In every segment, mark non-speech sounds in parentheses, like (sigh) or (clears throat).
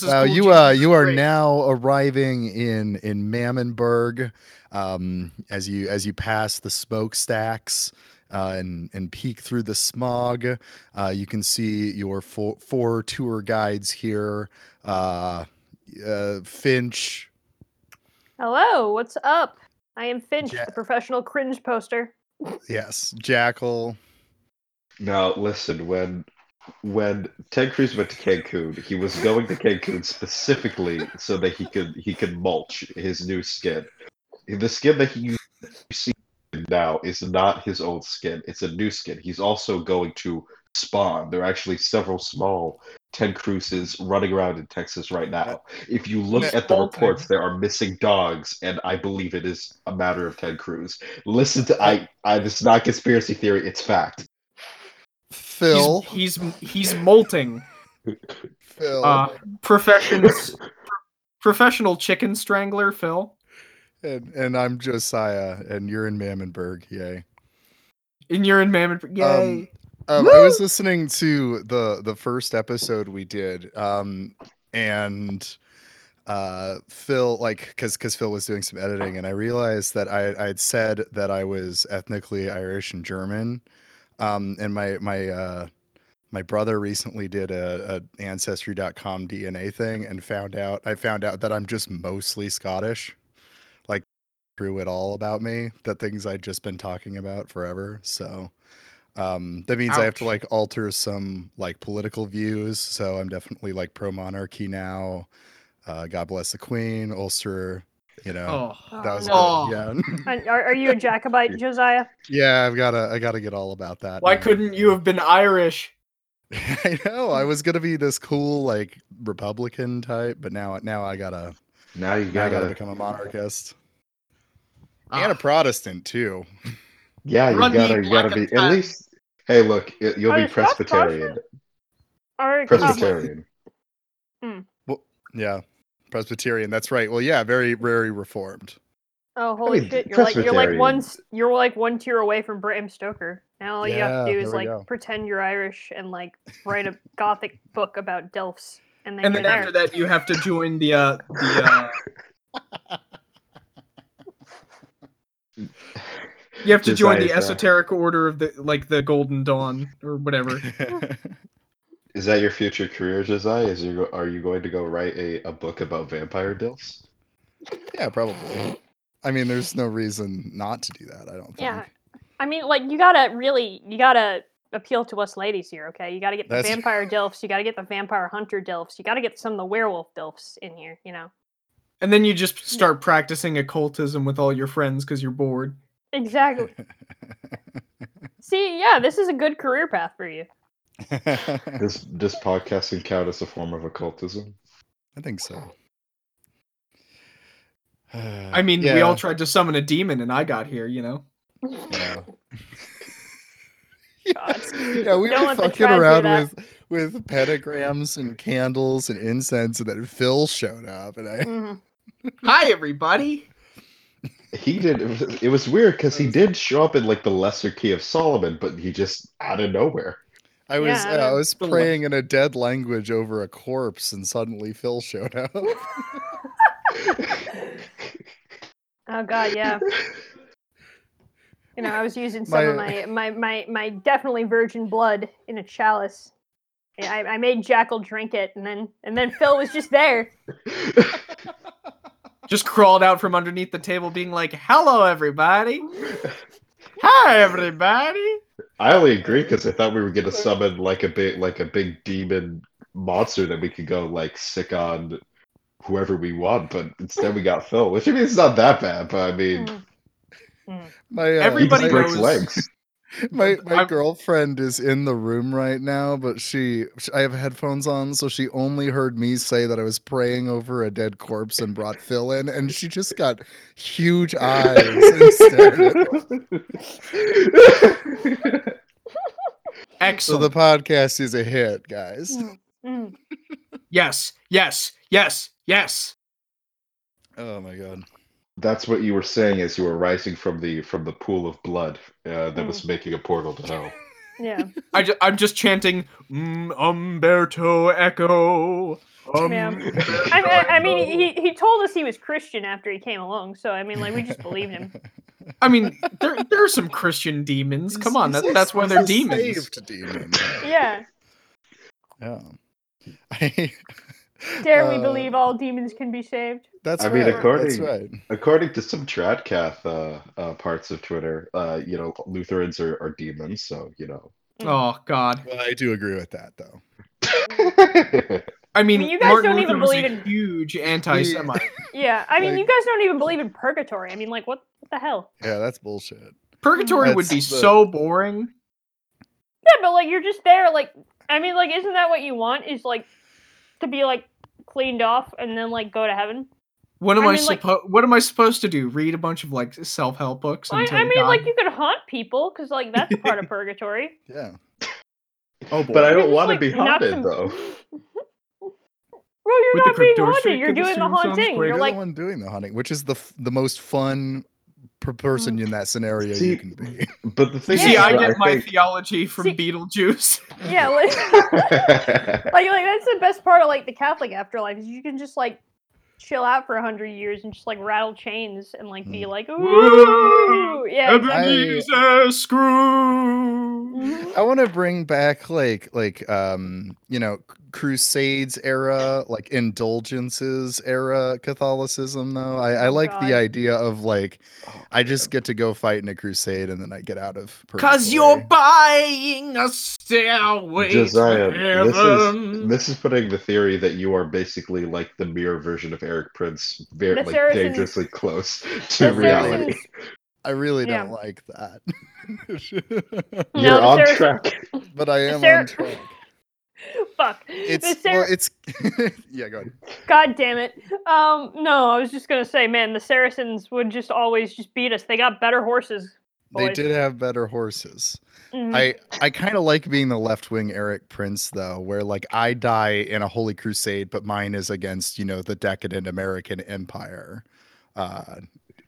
Jesus is uh, cool, you Jesus uh, you are great. now arriving in in Mammonburg. Um, as you as you pass the smokestacks uh, and and peek through the smog, uh, you can see your four, four tour guides here. Uh, uh, Finch, Hello, what's up? I am Finch, Ja- the professional cringe poster. yes, Jackal, Now listen, when when Ted Cruz went to Cancun, he was going to Cancun specifically so that he could he could mulch his new skin. The skin that he you see now is not his old skin; it's a new skin. He's also going to spawn. There are actually several small Ted Cruzes running around in Texas right now. If you look at the reports, there are missing dogs, and I believe it is a matter of Ted Cruz. Listen to I. I this is not conspiracy theory; it's fact. Phil, He's he's, he's molting. Phil, Uh, professions, professional chicken strangler, Phil. and, and I'm Josiah, and you're in Mammonburg. Yay. And you're in Mammon. Yay! Um, I was listening to the the first episode we did, um, and uh, Phil, like, because because Phil was doing some editing, and I realized that I I had said that I was ethnically Irish and German, um, and my my uh, my brother recently did a, a ancestry.com DNA thing and found out I found out that I'm just mostly Scottish, like true at all about me, the things I'd just been talking about forever. So um that means i have to like alter some like political views. So i'm definitely like pro monarchy now. Uh god bless the queen ulster you know oh, that was no. Oh. good. yeah (laughs) Are, are you a (laughs) Jacobite, Josiah? yeah i've gotta i gotta get all about that why now. couldn't you have been Irish? (laughs) i know i was gonna be this cool like republican type but now now i gotta Now you gotta gotta, become a monarchist Ah. and a protestant too yeah, you Run gotta, you gotta be and at least. Hey, look, y- you'll Are be you Scots Presbyterian. Or Presbyterian. yeah presbyterian that's right well yeah very very reformed Oh holy mean, shit! You're like you're like one you're like one tier away from Bram Stoker. Now all you have to do is like go. pretend you're Irish and like write a gothic book about dilfs, and then And you're then there. after that, you have to join the uh, the. Uh, (laughs) you have to join the Josiah's, esoteric order of the like the Golden Dawn or whatever. (laughs) (laughs) Is that your future career, Josiah? Is you are you going to go write a, a book about vampire dilfs? yeah probably i mean there's no reason not to do that i don't think Yeah, I mean, like you gotta really you gotta appeal to us ladies here, okay? You gotta get the That's- vampire dilfs, you gotta get the vampire hunter dilfs, you gotta get some of the werewolf dilfs in here, you know. And then you just start practicing occultism with all your friends because you're bored. Exactly. (laughs) See, yeah, this is a good career path for you. (laughs) Does does podcasting count as a form of occultism? I think so. (sighs) I mean, we all tried to summon a demon, and I got here. You know. Yeah. (laughs) God. yeah, we Don't were fucking around with with pentagrams and candles and incense, and then Phil showed up, and I Mhm. Hi, everybody. He did. It was, it was weird because he did show up in like the lesser key of Solomon, but he just out of nowhere. I was Yeah, uh, I I- was praying in a dead language over a corpse, and suddenly Phil showed up. (laughs) Oh god, yeah. You know, I was using some of My- my, my, my, my definitely virgin blood in a chalice. I, I made Jackal drink it, and then and then Phil was just there. (laughs) Just crawled out from underneath the table, being like, "Hello, everybody. (laughs) Hi, everybody." I only agree because I thought we were gonna summon like a big like a big demon monster that we could go like sick on whoever we want, but instead we got Phil, which I mean it's not that bad, but I mean Mm. Mm. My uh, Everybody my- breaks knows- legs. (laughs) My my I'm- girlfriend is in the room right now, but she, sh I have headphones on, so she only heard me say that I was praying over a dead corpse and brought Phil in, and she just got huge eyes and (laughs) stared at me. So the podcast is a hit, guys. Mm. yes, yes, yes, yes. Oh my god. That's what you were saying as you were rising from the from the pool of blood uh, that was making a portal to hell. Yeah. (laughs) I ju- I'm just chanting mm, Umberto Eco. Um, Yeah. I, I, I mean, he, he told us he was Christian after he came along, so I mean, like, we just believed him. (laughs) I mean, there there are some Christian demons. Come on, He's that, that's why he's they're demons. saved demon. Yeah. Yeah. (laughs) I- Dare we Uh, believe all demons can be saved? That's I mean, right. That's according- right. According to some Tradcath uh, uh, parts of Twitter, uh, you know, Lutherans are, are demons, so you know. Oh God. Well, I do agree with that, though. (laughs) I mean, mean, you guys Martin don't even Luther was believe in- huge anti-Semite. Yeah. I mean, Like- you guys don't even believe in purgatory. I mean, like, what, what the hell? Yeah, that's bullshit. Purgatory would be the- so boring. Yeah, but like, you're just there. Like, I mean, like, isn't that what you want? Is like to be like cleaned off and then like go to heaven? What am I I, mean, like- supposed? What am I supposed to do? Read a bunch of like self-help books I, until I mean, God? like, you could haunt people because like that's part of (laughs) purgatory. Yeah. (laughs) oh boy. but I don't want to like, be haunted some- though. (laughs) Well, you're With the not being haunted. You're the doing the haunting. You're You're like, the one doing the haunting, which is the f- the most fun per person in that scenario See, you can be. (laughs) But the thing See, Yeah, I is, get my think... theology from See- Beetlejuice. (laughs) yeah, like, (laughs) like, like that's the best part of like the Catholic afterlife is you can just like chill out for a hundred years and just like rattle chains and like be Mm. like, Woo! ooh, yeah. exactly. Ebenezer Scrooge. Mhm. I want to bring back like like um you know Crusades era, like indulgences era Catholicism. Though I, I Oh, like God. the idea of like Oh, I just get to go fight in a crusade and then I get out of. Cause you're buying a stairway Josiah, to this is this is putting the theory that you are basically like the mirror version of Erik Prince, very like dangerously close (laughs) to reality. Saracens- I really Yeah. don't like that. (laughs) (laughs) No, You're the on Saracens- track. but I am Sar- on track. (laughs) Fuck. It's the well, it's (laughs) yeah. Go ahead. God damn it. Um, no, I was just gonna say, man, the Saracens would just always just beat us. They got better horses. They did have better horses. Mhm. I I kind of like being the left wing Erik Prince though, where like I die in a holy crusade, but mine is against you know the decadent American empire, uh,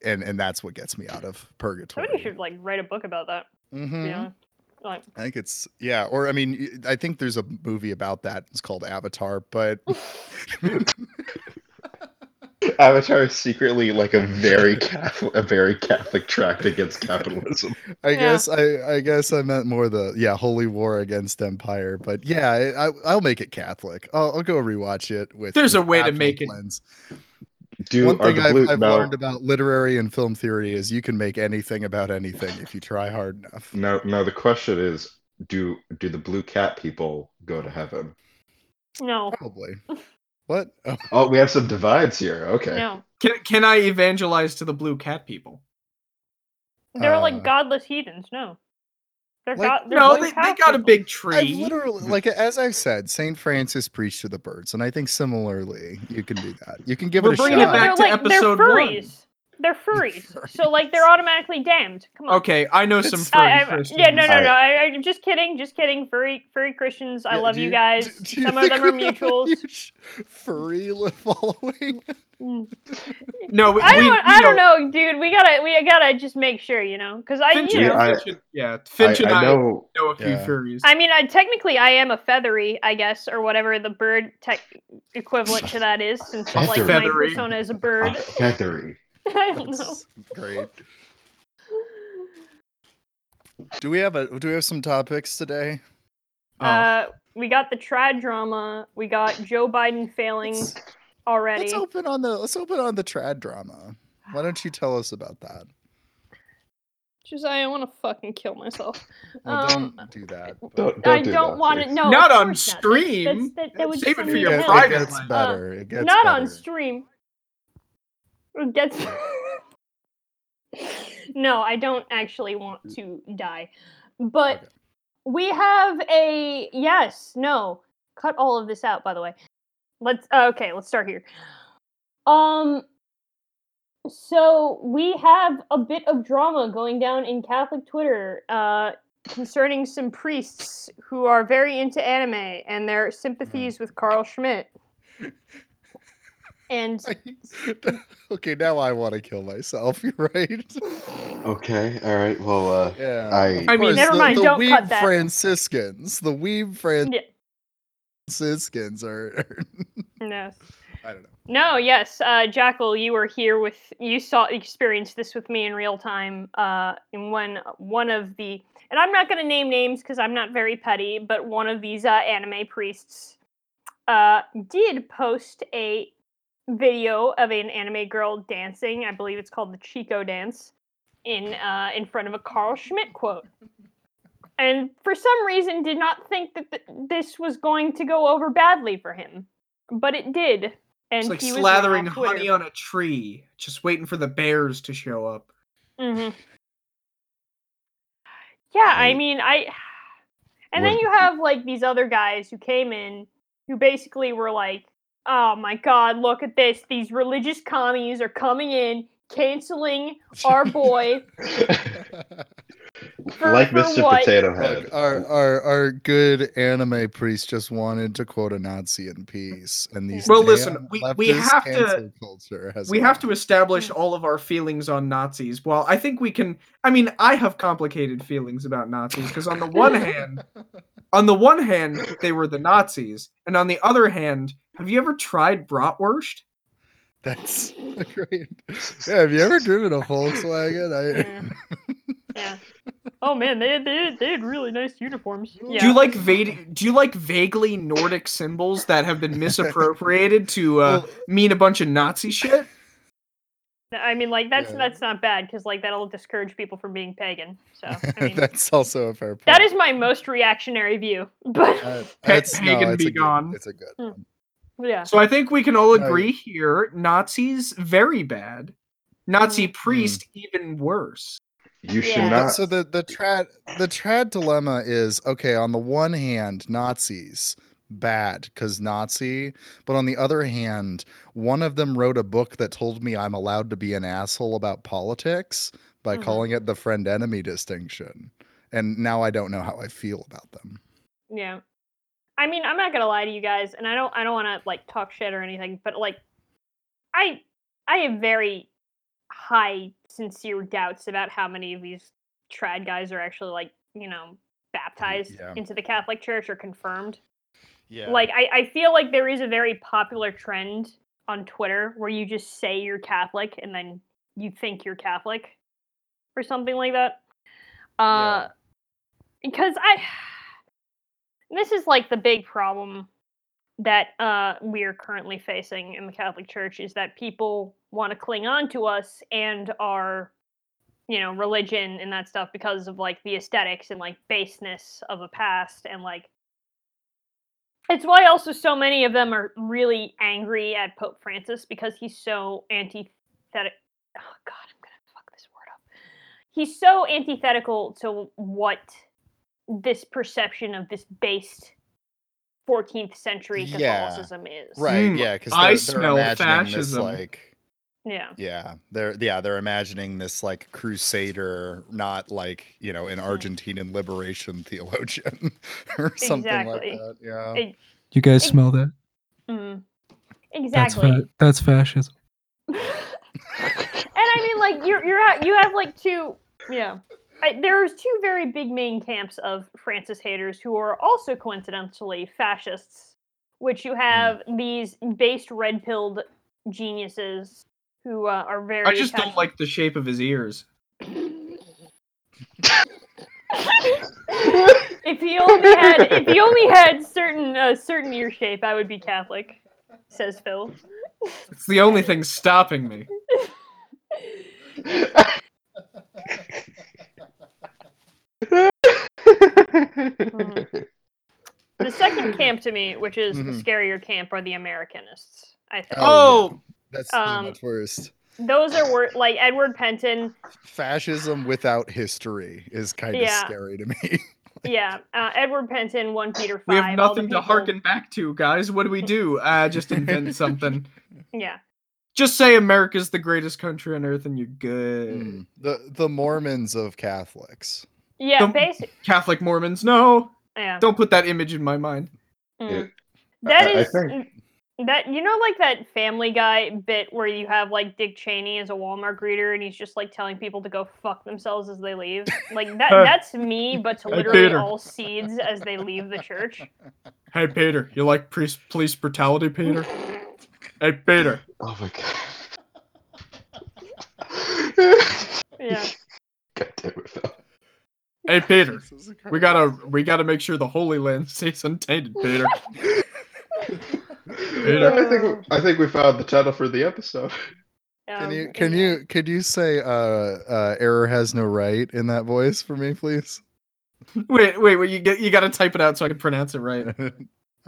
and and that's what gets me out of purgatory. Somebody should like write a book about that. Mhm. You know, like I think it's yeah, or I mean, I think there's a movie about that. It's called Avatar, but (laughs) Avatar is secretly like a very Catholic, a very Catholic tract against capitalism. (laughs) I Yeah. guess I I guess I meant more the yeah holy war against empire. But yeah, I, I I'll make it Catholic. I'll, I'll go rewatch it with. There's with a way to Catholic make it- lens. Do One thing I've, blue I've now, learned about literary and film theory is you can make anything about anything if you try hard enough. now now the question is do do the blue cat people go to heaven? no, Probably. What? Oh, Oh, we have some divides here. Okay. no. Can can I evangelize to the blue cat people? They're Uh, like godless heathens. No, they're Like- god. They're No, blue they, they got a people. big I've tree. literally, like as I've said, Saint Francis preached to the birds, and I think similarly you can do that. You can give We're it a bringing it back they're to like episode they're one. furries. They're furries. so like they're automatically damned. Come on. Okay, I know some furry I, I, Christians. yeah, no, no, no. I, I, just kidding, just kidding. Furry, furry Christians. I Yeah, love do you guys. (laughs) do- do you Some of them are we have mutuals. Furry (laughs) following. Mm. (laughs) No, we, I don't, we, I don't know, dude. We gotta, we gotta just make sure, you know, because I, Finch, you know, I- Finch and- yeah, Finch I, and I I, know know a few Yeah. furries. I mean, I technically I am a feathery, I guess, or whatever the bird tech equivalent to that is, since like my persona is a a bird. (laughs) feathery. (laughs) I don't know. Great. Do we have a do we have some topics today? Oh. Uh, we got the trad drama. We got Joe Biden failing Let's, already. let's open on the let's open on the trad drama. Why don't you tell us about that? Josiah, I want to fucking kill myself. Well, Um, don't do that. Don't, don't I do don't want to. No, Not on course. That's- stream. That, that would Save it for your to It, hell. it gets life. better. it gets Not better. on stream. It gets. (laughs) no, I don't actually want to die. But Okay. we have a yes, no. Cut all of this out, by the way. Let's uh, okay, let's start here. Um so we have a bit of drama going down in Catholic Twitter uh concerning some priests who are very into anime and their sympathies with Carl Schmitt. And (laughs) (laughs) okay, now I want to kill myself. (laughs) You're right. Okay, all right. Well, uh, Yeah. I- I mean, never the, mind, The don't weeb cut that. Franciscans. The weeb Yeah. Franciscans are. no. I don't know. No, yes, uh, Jackal, you were here with you saw experienced this with me in real time. Uh, in when one of the and I'm not going to name names because I'm not very petty, but one of these uh, anime priests uh, did post a video of an anime girl dancing. I believe it's called the Chico dance in uh, in front of a Carl Schmitt quote. And for some reason, did not think that th- this was going to go over badly for him, but it did. And It's like he was slathering off honey on a tree, just waiting for the bears to show up. hmm Yeah, I Right. mean, I. And then you have like these other guys who came in who basically were like, "Oh my God, look at this! These religious commies are coming in, canceling our (laughs) boy (laughs) for, like for Mr. what?" Potato Head. Look, our, our our good anime priest just wanted to quote a Nazi in peace, and these Well, listen, we- we have to- cancel culture has We have to establish all of our feelings on Nazis. Well, I think we can. I mean, I have complicated feelings about Nazis because on the one hand, (laughs) on the one hand, they were the Nazis, and on the other hand, have you ever tried bratwurst? That's (laughs) great. Yeah, have you ever driven a Volkswagen? I, (laughs) Yeah. yeah. (laughs) Oh man, they had, they had, they had really nice uniforms. Yeah. Do you like va- Do you like vaguely Nordic symbols that have been misappropriated to uh, mean a bunch of Nazi shit? I mean, like that's Yeah. that's not bad because like that'll discourage people from being pagan. So I (laughs) mean, that's also a fair point. that is my most reactionary view. (laughs) But Uh, Pa- that's, no, pagan it's be a good- gone. It's a good. One. yeah. So I think we can all yeah. agree here: Nazis very bad. Nazi Mm. priest even worse. You should Yeah. But- not. So the the trad the trad dilemma is okay. On the one hand, Nazis bad because Nazi, but on the other hand, one of them wrote a book that told me I'm allowed to be an asshole about politics by Mhm. calling it the friend enemy distinction, and now I don't know how I feel about them. Yeah. I mean, I'm not gonna lie to you guys, and I don't I don't wanna like talk shit or anything, but like I I have very high sincere doubts about how many of these trad guys are actually like, you know, baptized yeah. into the Catholic Church or confirmed. Yeah. Like I, I feel like there is a very popular trend on Twitter where you just say you're Catholic and then you think you're Catholic or something like that. Uh because I (sighs) this is like the big problem that uh we are currently facing in the Catholic Church is that people want to cling on to us and our you know religion and that stuff because of like the aesthetics and like baseness of the past and like it's why also so many of them are really angry at Pope Francis because he's so antithetic. Oh God, I'm gonna fuck this word up. He's so antithetical to what this perception of this based 14th century Yeah, Catholicism is. right. Mm, yeah. Because I they're, smell they're imagining this fascism. like. Yeah. Yeah, they're yeah they're imagining this like crusader, not like you know an Mm. Argentinian liberation (laughs) theologian (laughs) or something Exactly. like that. Yeah. It- You guys Ex- smell that? mm, That's exactly. fa- that's fascism. (laughs) and I mean, like you're you're at, you have like two yeah. I, there's two very big main camps of Francis haters who are also coincidentally fascists, which you have these based red pilled geniuses who uh, are very. I just don't like the shape of his ears. if he only had if he only had certain uh, certain ear shape, I would be Catholic, says Phil. It's the only thing stopping me. (laughs) The second camp to me, which is the Mhm. scarier camp, are the Americanists. I think. Oh, Oh, That's Um, much worse. those are wor- like Edward Pentin. Fascism without history is kind of Yeah. scary to me. (laughs) Yeah, uh, Edward Pentin, one Peter five. We have all the nothing to people- harken back to, guys. What do we do? (laughs) Uh, just invent something. Yeah, Just say America's the greatest country on earth and you're good. Mm. The the Mormons of Catholics. Yeah, The- basic. Catholic Mormons, no. Yeah, Don't put that image in my mind. mm. I- that I is think- that you know like that Family Guy bit where you have like Dick Cheney as a Walmart greeter and he's just like telling people to go fuck themselves as they leave. Like that. (laughs) That's me, but to literally Peter. all seeds as they leave the church. Hey, Peter, you like police, police brutality, Peter? Hey, Peter. Oh my god. Yeah. (laughs) God damn it, Phil. Hey, Peter. (laughs) We gotta, we gotta make sure the Holy Land (laughs) stays untainted, Peter. (laughs) Peter. I think I think we found the title for the episode. Can Um, you can you can you say uh uh error has no right in that voice for me, please? Wait, wait, wait. You get, you gotta type it out so I can pronounce it right.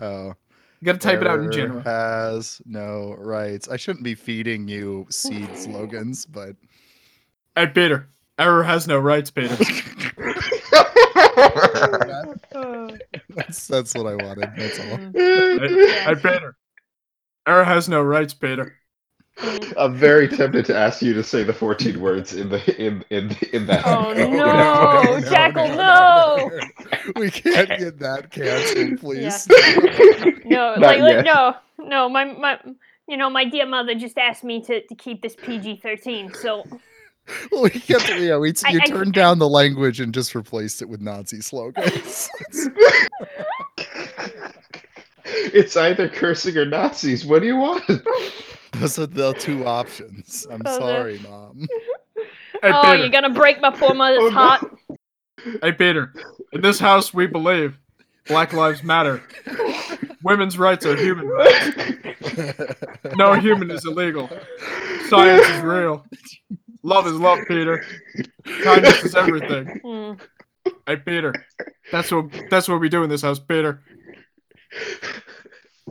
oh. You gotta type it out in general. Has no rights. I shouldn't be feeding you seed slogans, but Hey, Peter. Error has no rights, Peter. Uh, (laughs) that's that's what I wanted. That's all. I, hey, Peter. Error has no rights, Peter. mm. I'm very tempted to ask you to say the 14 words in the in in in that. Oh, (laughs) no, Jackal, no! We can't get that canceled, please. (laughs) No, Not like no, no. My my, you know, my dear mother just asked me to, to keep this PG thirteen. So Well, (laughs) we kept, yeah, we I- you I- turned down the language and just replaced it with Nazi slogans. (laughs) it's either cursing or Nazis. What do you want? (laughs) Those are the two options. I'm Those are- sorry, mom. Hey, oh, Peter. you're gonna break my poor mother's Oh, no. heart. Hey, Peter. In this house, we believe Black Lives Matter. Women's rights are human rights. No human is illegal. Science is real. Love is love, Peter. Kindness is everything. (laughs) Mm. Hey, Peter. That's what that's what we do in this house, Peter.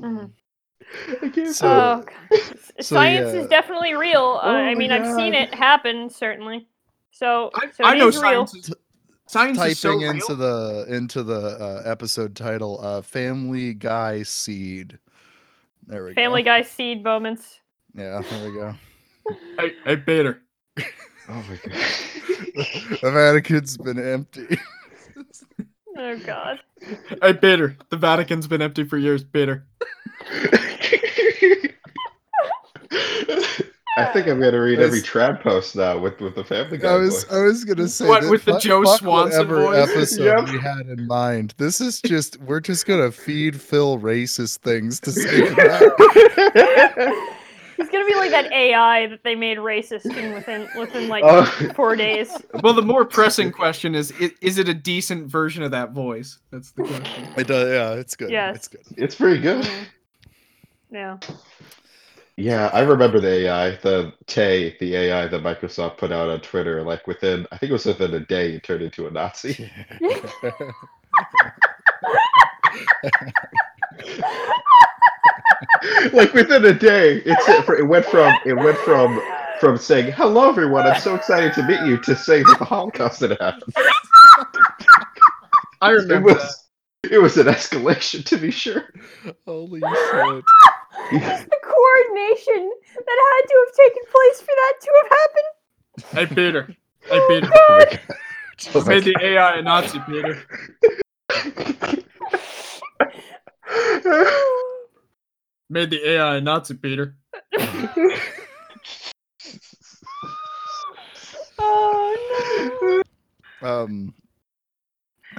I can't So- Oh, so, science yeah. is definitely real. Uh, Oh I my mean, I've seen it happen certainly. So, I, so I it know is real. science is science is so Typing real. into the into the uh, episode title, uh, "Family Guy Seed." There we Family go. Family Guy seed moments. Yeah, there we go. Hey, hey, Peter. Oh my god. the (laughs) Vatican's been empty. (laughs) Oh God. Hey, Peter. The Vatican's been empty for years, Peter. I think I'm gonna read every That's- trad post now with with the Family Guy I was voice. I was gonna say What, with the fuck- Joe fuck Swanson voice? episode Yep. we had in mind. This is just we're just gonna feed Phil racist things to say goodbye. (laughs) He's gonna be like that AI that they made racist in within within like Oh. four days. Well, the more pressing question is: i- Is it a decent version of that voice? That's the question. It does, yeah, it's good. Yeah, It's good. it's pretty good. Mhm. Yeah. Yeah, I remember the AI, the Tay, the AI that Microsoft put out on Twitter. Like within, I think it was within a day, it turned into a Nazi. (laughs) (laughs) (laughs) (laughs) like within a day, it's it went from it went from from saying "Hello, everyone, I'm so excited to meet you" to saying that the Holocaust had happened. I It remember that. it was an escalation, to be sure. Holy shit. (laughs) Just the coordination that had to have taken place for that to have happened. Hey, Peter. Hey, (laughs) Peter. Oh my God. Oh my Made the AI a Nazi, Peter. Made the AI a Nazi, Peter. Oh no. Um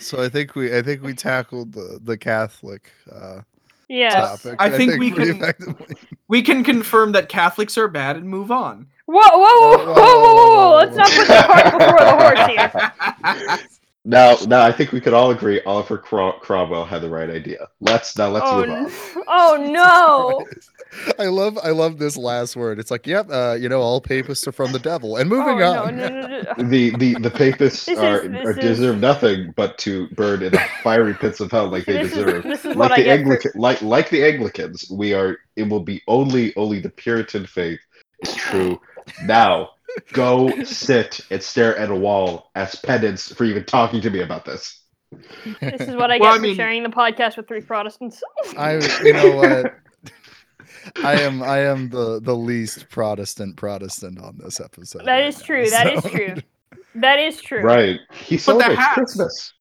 so I think we I think we tackled the the Catholic uh no. Yes. topic. I think we can- We can confirm that Catholics are bad and move on. Whoa, whoa, whoa, whoa, whoa, whoa, whoa! Let's not put the cart before the horse here. Now, now I think we could all agree Oliver Crom- Cromwell had the right idea. Let's now let's Oh, move on. n- (laughs) oh (laughs) no! (laughs) I love I love this last word. It's like, yep, uh, you know, all papists are from the devil. And Oh, moving no, on. no, no, no. The the the papists This are, is- this are is- deserve nothing but to burn in the fiery pits of hell like they This is, deserve. this is what Like I the get for Anglican, like like the Anglicans, we are. It will be only only the Puritan faith is true. (sighs) Now, go sit and stare at a wall as penance for even talking to me about this. This is what I Well, get I for sharing the podcast with three Protestants. I you know what? (laughs) I am I am the the least Protestant Protestant on this episode. That right is now, true. That is so- true. that is true. Right. He But the celebrates hats- Christmas.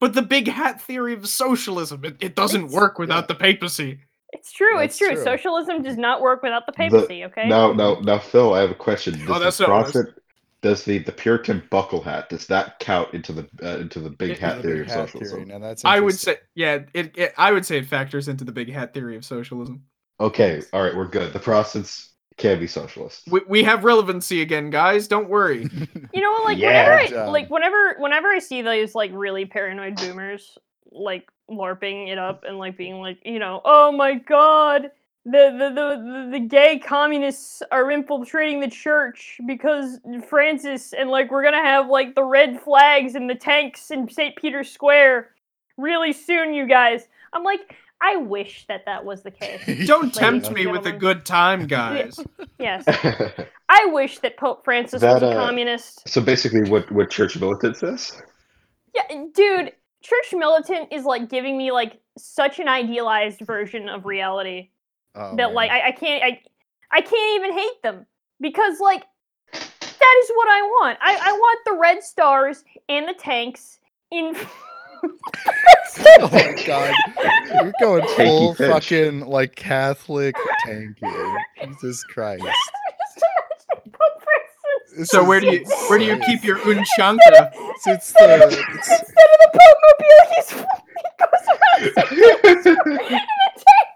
But the big hat theory of socialism, it, it doesn't It's- work without yeah. the papacy. It's true. That's it's true. true. Socialism does not work without the papacy. okay. Now, now, now, Phil, I have a question. Does Oh, that's the not what I was- Protestant, does the, the Puritan buckle hat does that count into the uh, into the big It- hat The theory big of hat socialism? theory, Now that's I would say, yeah, it, it. I would say it factors into the big hat theory of socialism. Okay, all right, we're good. The Protestants can be socialists. We, we have relevancy again, guys. Don't worry. (laughs) You know, like Yeah. whenever, I, like whenever, whenever I see those like really paranoid boomers like larping it up and like being like, you know, oh my god, the the the the, the gay communists are infiltrating the church because Francis and like we're gonna have like the red flags and the tanks in St. Peter's Square really soon, you guys. I'm like, I wish that that was the case. (laughs) Don't tempt and me with a good time, (laughs) guys. Yes, (laughs) I wish that Pope Francis That, was a uh, communist. so basically, what what church militant says? Yeah, dude, church militant is like giving me like such an idealized version of reality Oh, that like. I, I can't I I can't even hate them because like that is what I want. I, I want the red stars and the tanks in (laughs) oh (laughs) my god, you're going full fucking like Catholic tankie. Jesus Christ. Just imagine Pope Francis This So is where do you where do you keep your ushanka? It's, it's the it's, instead of the Pope mobile he's he goes around (laughs) St. In a tank.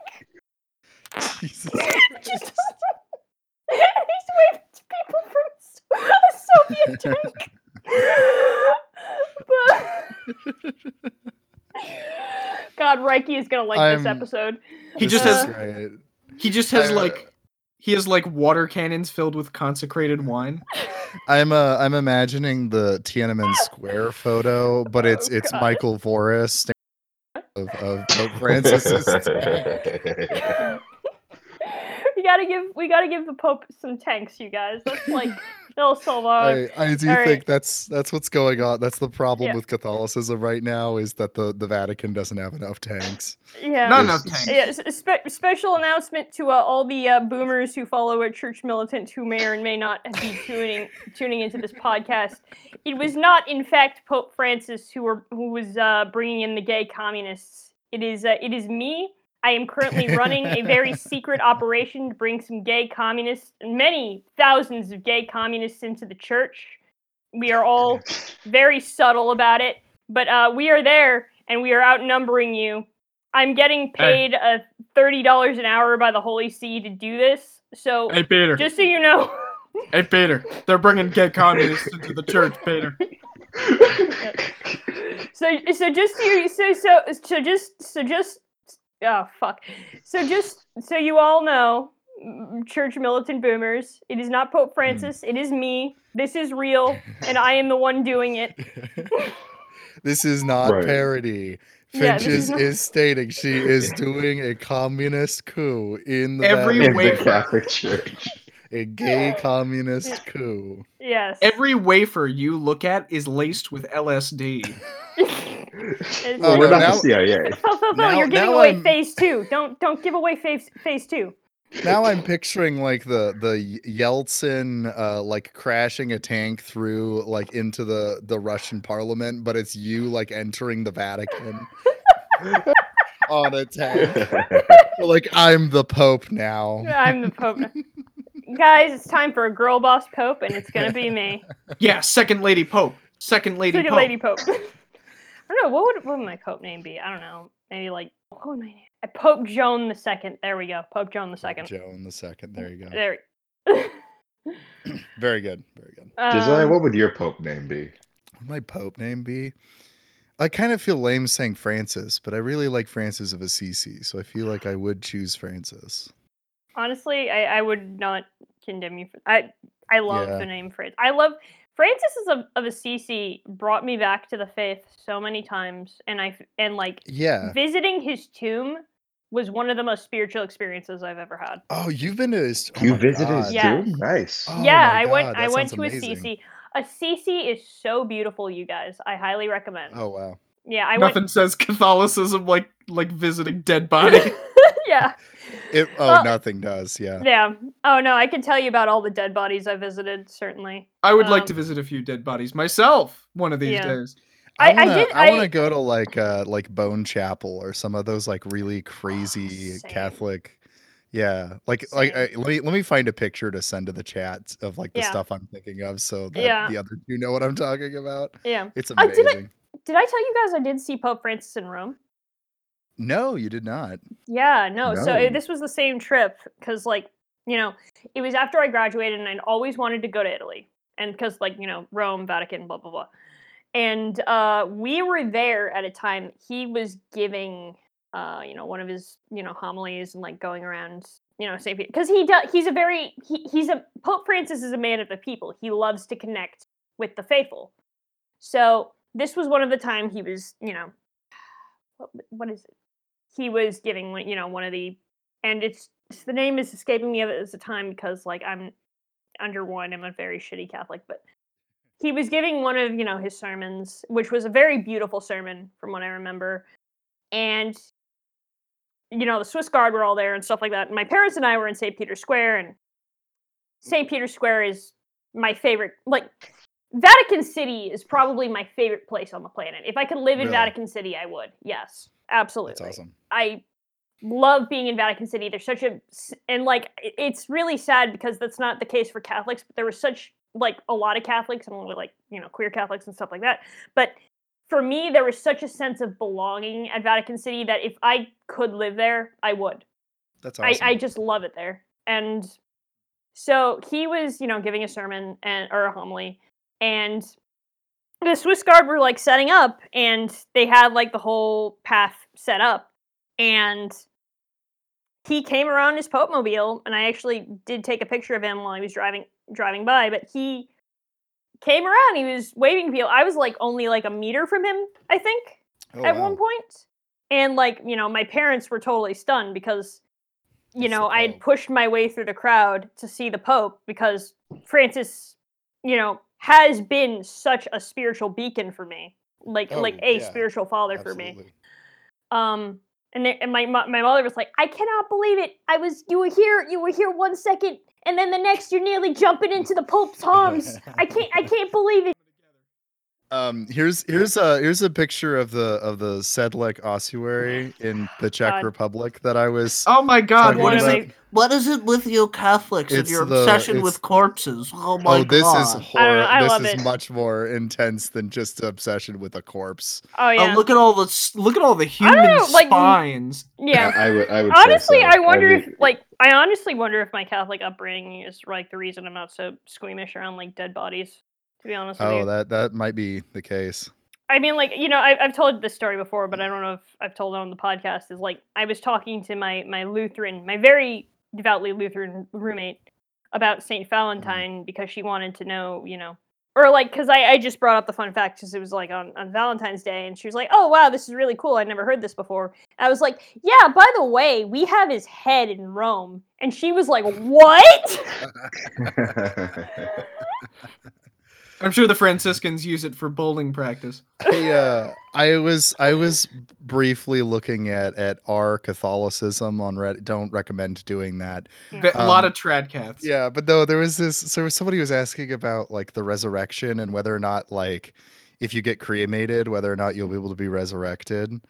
(laughs) Jesus. (laughs) just he's waving to people from a Soviet tank. But- God, Reiki is gonna like this I'm- episode. He just has great. he just has I- like he has like water cannons filled with consecrated wine. I'm uh I'm imagining the Tiananmen (laughs) Square photo, but it's Oh, it's God. Michael Voris of, of Pope Francis's (laughs) we gotta give we gotta give the Pope some tanks, you guys. That's like (laughs) that'll solve our. I, I do all think right. that's that's what's going on. That's the problem Yeah. with Catholicism right now is that the, the Vatican doesn't have enough tanks. yeah. Not Is- enough tanks. Yeah, s- spe- special announcement to uh, all the uh, boomers who follow a church militant who may or may not be tuning tuning into this podcast. It was not, in fact, Pope Francis who were who was uh, bringing in the gay communists. It is uh, it is me. I am currently running a very (laughs) secret operation to bring some gay communists, many thousands of gay communists into the church. We are all very subtle about it, but uh, we are there and we are outnumbering you. I'm getting Hey. paid uh, thirty dollars an hour by the Holy See to do this. So Hey Peter. just so you know, Hey Peter. They're bringing gay communists into the church, Peter. (laughs) so so just so you, so so so just so just oh fuck. So just so you all know, church militant boomers, it is not Pope hmm. Francis. It is me. This is real, and I am the one doing it. (laughs) this is not Right. parody. Yeah, Finch this is is, not- is stating she is doing a communist coup in the Every Vatican. in the. Catholic Church. A gay communist coup. Yes. Every wafer you look at is laced with LSD. (laughs) Oh, Well, we're (laughs) no, not now- the CIA. Now- you're giving away I'm- phase two. Don't don't give away phase phase two. Now I'm picturing like the the Yeltsin uh like crashing a tank through like into the the Russian parliament, but it's you like entering the Vatican (laughs) on a tank. like I'm the Pope now. I'm the Pope. Guys, it's time for a girl boss Pope, and it's gonna be me, (laughs) Yeah, second lady Pope. Second lady Second Pope. Lady Pope. (laughs) I don't know what would what would my Pope name be. I don't know. Maybe like what would my name? Uh, Pope Joan the Second. There we go. Pope Joan the Second. Joan the second. There you go. There. (clears throat) Very good. Very good. Josiah, Um, what would your Pope name be? What would my Pope name be? I kind of feel lame saying Francis, but I really like Francis of Assisi, so I feel like I would choose Francis. Honestly, I, I would not condemn you. For, I I love Yeah. the name Francis. I love Francis of, of Assisi. Brought me back to the faith so many times, and I f- and like Yeah. visiting his tomb was one of the most spiritual experiences I've ever had. Oh, you've been to his. Oh you my visited God. his Yeah. tomb? Nice. Oh yeah, my I went. God, I that went sounds to amazing. Assisi. Assisi is so beautiful, you guys. I highly recommend. Oh wow. Yeah, I Nothing says Catholicism like like visiting dead body. went. (laughs) yeah, It. Oh, Well- nothing does. Yeah. yeah. Oh no, I can tell you about all the dead bodies I visited. Certainly. I would like Um, to visit a few dead bodies myself one of these Yeah. days. I- I wanna, did- I want I- to go to like uh like Bone Chapel or some of those like really crazy same. Catholic. Yeah, like like uh, let me let me find a picture to send to the chat of like the Yeah. stuff I'm thinking of, so that Yeah. the other you know what I'm talking about. Yeah. It's I did amazing. Did I tell you guys I did see Pope Francis in Rome? No, you did not. Yeah, no. So No. uh, this was the same trip because, like, you know, it was after I graduated and I'd always wanted to go to Italy. And because, like, you know, Rome, Vatican, blah, blah, blah. And uh, we were there at a time he was giving, uh, you know, one of his, you know, homilies and like going around, you know. Peter. Because he does, he's a very, he, he's a, Pope Francis is a man of the people. He loves to connect with the faithful. So this was one of the time he was, you know, what, what is it? He was giving you know one of the and it's the name is escaping me of it at the time because like i'm under one i'm a very shitty catholic but he was giving one of you know his sermons which was a very beautiful sermon from what i remember and you know the swiss guard were all there and stuff like that and my parents and i were in st peter's square and st peter's square is my favorite like vatican city is probably my favorite place on the planet if i could live in Really? vatican city i would yes absolutely That's awesome. I love being in Vatican City. There's such a and like it's really sad because that's not the case for Catholics, but there was such like a lot of Catholics and only like, you know, queer Catholics and stuff like that. But for me, there was such a sense of belonging at Vatican City that if I could live there, I would. That's awesome. I, I just love it there. And so he was, you know, giving a sermon and or a homily, and the Swiss Guard were like setting up, and they had like the whole path set up, and he came around his Pope mobile, and I actually did take a picture of him while he was driving driving by, but he came around. He was waving to people. I was like only like a meter from him, I think Oh, at wow. one point. And like, you know, my parents were totally stunned because you the know, I had pushed my way through the crowd to see the Pope because Francis, you know, has been such a spiritual beacon for me. Like Oh, like a yeah, spiritual father for me. Um and, they, and my my mother was like, "I cannot believe it. I was you were here, you were here one second and then the next you're nearly jumping into the Pope's (laughs) arms. I can't I can't believe it." Um, here's here's a here's a picture of the of the Sedlec ossuary in the Czech God. Republic that I was. Oh my god, talking what One is of about. it? What is it with you Catholics and It's your the- obsession it's- with corpses? Oh my oh, this god. is I don't know, horror. I This is it. much more intense than just an obsession with a corpse. Oh yeah. Oh, look at all the s- look at all the I human don't know, like, spines. yeah. I would. I would. say honestly so. i wonder mean, if like i honestly wonder if my catholic upbringing is like the reason i'm not so squeamish around like dead bodies to be honest with Oh, that that might be the case. i mean like you know I, i've told this story before but i don't know if i've told it on the podcast is like i was talking to my my lutheran my very devoutly lutheran roommate about saint mm-hmm. valentine because she wanted to know you know or like because I, I just brought up the fun fact because it was like on, on valentine's day and she was like oh wow this is really cool i never heard this before I was like, yeah, by the way, we have his head in Rome. And she was like, what? (laughs) (laughs) (laughs) I'm sure the Franciscans use it for bowling practice. I, uh, I was I was briefly looking at at our Catholicism on Reddit. Don't recommend doing that. Ve- a lot Um, of trad cats. Yeah, but though there was this, so somebody was asking about like the resurrection and whether or not like if you get cremated, whether or not you'll be able to be resurrected.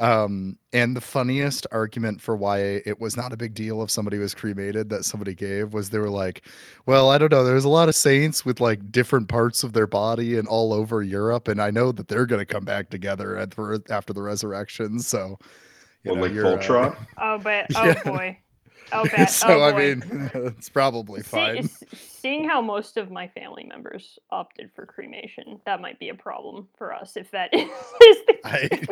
Um, and the funniest argument for why it was not a big deal if somebody was cremated that somebody gave was they were like, well, I don't know, there's a lot of saints with like different parts of their body and all over Europe, and I know that they're gonna come back together at the, after the resurrection. So, you well, know, like you're, uh, Voltron. Oh, but, (laughs) oh Yeah. boy. (laughs) Oh, bet. so oh, I mean, (laughs) it's probably fine. s- seeing how most of my family members opted for cremation, that might be a problem for us if that (laughs) is the I- case.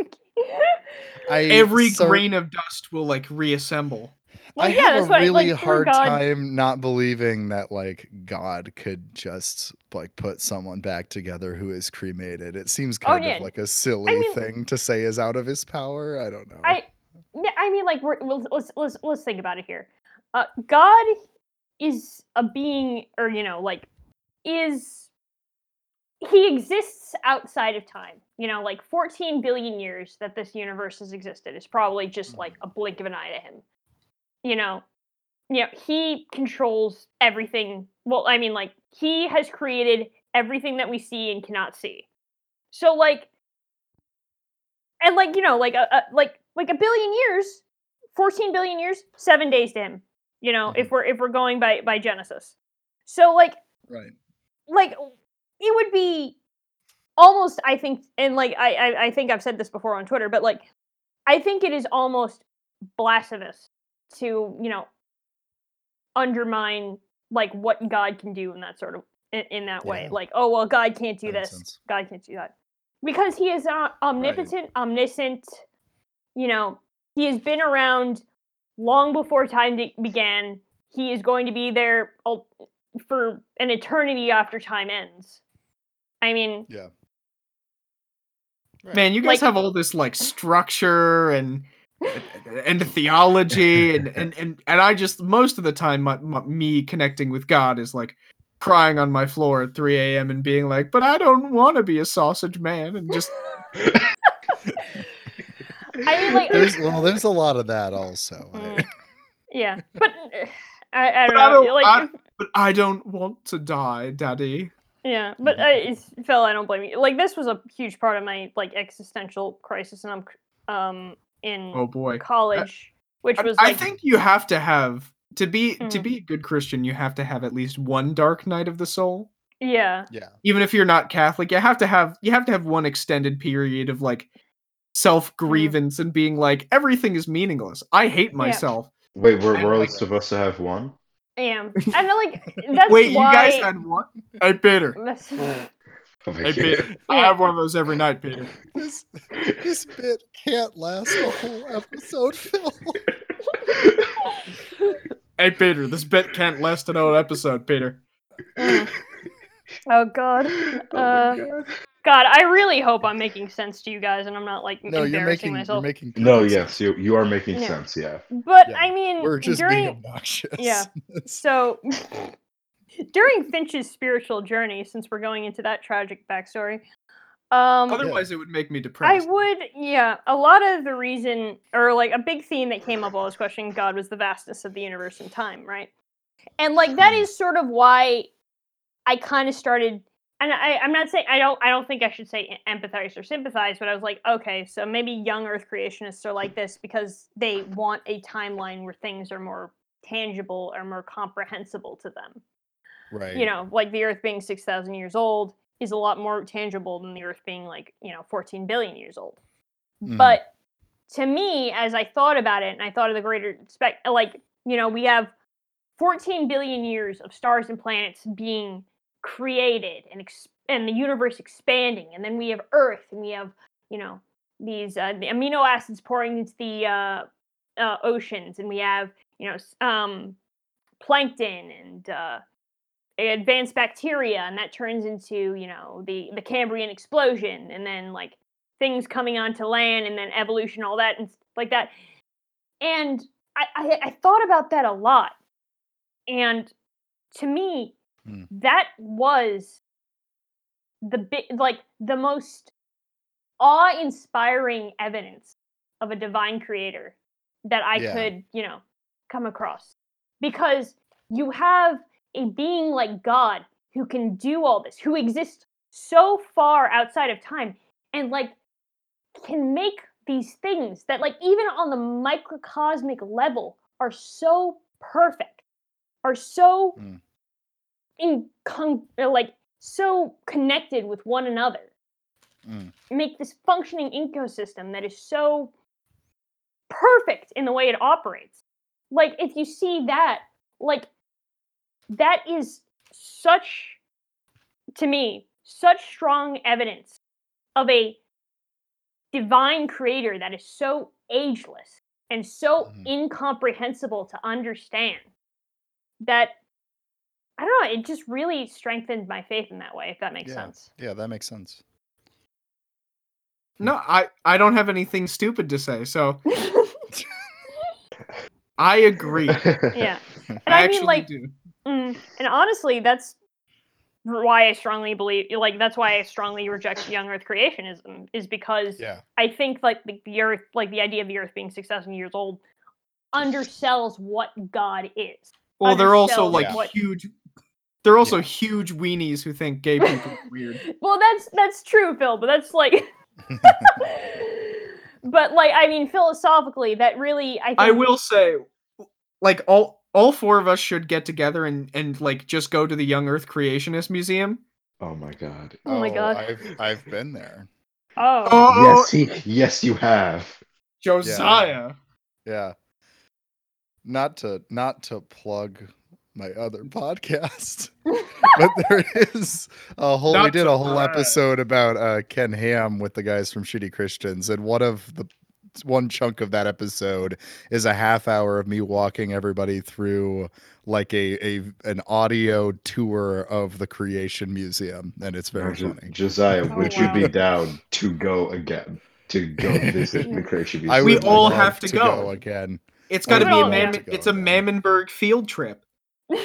I Every so- grain of dust will like reassemble. well, I yeah, have that's a what really like, hard God, time not believing that like God could just like put someone back together who is cremated. It seems Oh, kind yeah. of like a silly mean- thing to say is out of his power. I don't know. I, yeah, I mean, like, we're, let's, let's let's let's think about it here. Uh, God is a being, or you know, like, is he exists outside of time? You know, like 14 billion years that this universe has existed is probably just mm-hmm. like a blink of an eye to him. You know, you know, he controls everything. Well, I mean, like, he has created everything that we see and cannot see. So, like, and like you know, like a, a like like a billion years, 14 billion years, seven days to him. You know, if we're if we're going by by Genesis. So like Right. like it would be almost i think and like I, I i think i've said this before on twitter but like i think it is almost blasphemous to you know undermine like what god can do in that sort of in, in that way like oh well god can't do That this god can't do that because he is uh, omnipotent omniscient you know he has been around long before time began he is going to be there for an eternity after time ends. I mean, Yeah. Right. Man, you guys Like- have all this like structure and and theology and, and and and I just most of the time my, my, me connecting with God is like crying on my floor at 3 a.m. and being like, but I don't want to be a sausage man and just (laughs) (laughs) I mean, like, There's well, there's a lot of that also. Mm. yeah, but (laughs) I, I don't But I don't- like, I- but I don't want to die, daddy. yeah, but uh, it's, Phil, I don't blame you. Like, this was a huge part of my like existential crisis, and I'm um in Oh boy. college, which I, was I like, think you have to have to be to Mm. be a good Christian, you have to have at least one dark night of the soul. yeah, Yeah. even if you're not Catholic, you have to have you have to have one extended period of like self grievance and being like everything is meaningless. I hate myself. Wait, we're, I we're only like it. supposed to have one? I am, (laughs) and then, like that's Wait, why. you guys had one? Hey Peter. that's- (laughs) Oh my Hey Peter. I have one of those every night, Peter. (laughs) This this bit can't last a whole episode, Phil. Hey Peter, this bit can't last an whole episode, Peter. Mm. Oh God. Oh my Uh, God. God, I really hope I'm making sense to you guys, and I'm not like No, you're embarrassing making you're myself. making No, yes, you you are making Yeah. sense, yeah. But Yeah, I mean, We're just during being obnoxious. yeah. (laughs) so (laughs) during Finch's spiritual journey, since we're going into that tragic backstory, um, Otherwise, it would make me depressed. I would, yeah. A lot of the reason, or like a big theme that came up while I was questioning God, was the vastness of the universe and time, right? And like that Mhm. sort of why I kind of started. And I, I'm not saying I don't. I don't think I should say empathize or sympathize, but I was like, okay, so maybe young Earth creationists are like this because they want a timeline where things are more tangible or more comprehensible to them Right. you know, like the Earth being 6,000 years old is a lot more tangible than the Earth being like, you know, 14 billion years old. Mhm. But to me, as I thought about it and I thought of the greater spec, like, you know, we have 14 billion years of stars and planets being created and, ex- and the universe expanding. And then we have Earth and we have, you know, these uh, the amino acids pouring into the uh, uh, oceans and we have, you know, um, plankton and uh, advanced bacteria and that turns into you know the the cambrian explosion and then like things coming onto land and then evolution all that and like that and i i, I thought about that a lot and to me Hmm. that was the big like the most awe-inspiring evidence of a divine creator that i Yeah. could you know come across because you have a being like God who can do all this, who exists so far outside of time and like can make these things that like even on the microcosmic level are so perfect, are so Mm. In con- uh, like so connected with one another. Mm. Make this functioning ecosystem that is so perfect in the way it operates. Like if you see that, like that is such to me such strong evidence of a divine creator that is so ageless and so Mhm. incomprehensible to understand that I don't know, it just really strengthened my faith in that way, if that makes Yeah. sense. Yeah, that makes sense. No, I I don't have anything stupid to say. So I agree. (laughs) Yeah. (laughs) And I I, mean, like, do. mm, and honestly, that's why I strongly believe, like, that's why I strongly reject young Earth creationism, is because Yeah. I think like the, the Earth, like the idea of the Earth being six thousand years old, undersells what God is. Well, they're also like what- huge. They're also Yeah. huge weenies who think gay people are weird. (laughs) Well, that's that's true, Phil, but that's like. (laughs) (laughs) but like, I mean, philosophically, that really, I think. I will say, like all all four of us should get together and and like just go to the Young Earth Creationist Museum. oh my god. Oh my oh, God. I've I've been there. Oh. Oh, Yes, he, yes, you have. Josiah. Yeah. Not to not to plug my other podcast, (laughs) but there is a whole. we did a whole brag. episode about uh, Ken Ham with the guys from Shitty Christians, and one of the one chunk of that episode is a half hour of me walking everybody through like a a an audio tour of the Creation Museum, and it's very Jo- funny. Josiah, Oh, would you be down to go again? To go (laughs) visit the creation museum? I We all have to go. again. It's got to be a all Mam- to go It's a then. Mammonburg field trip. No,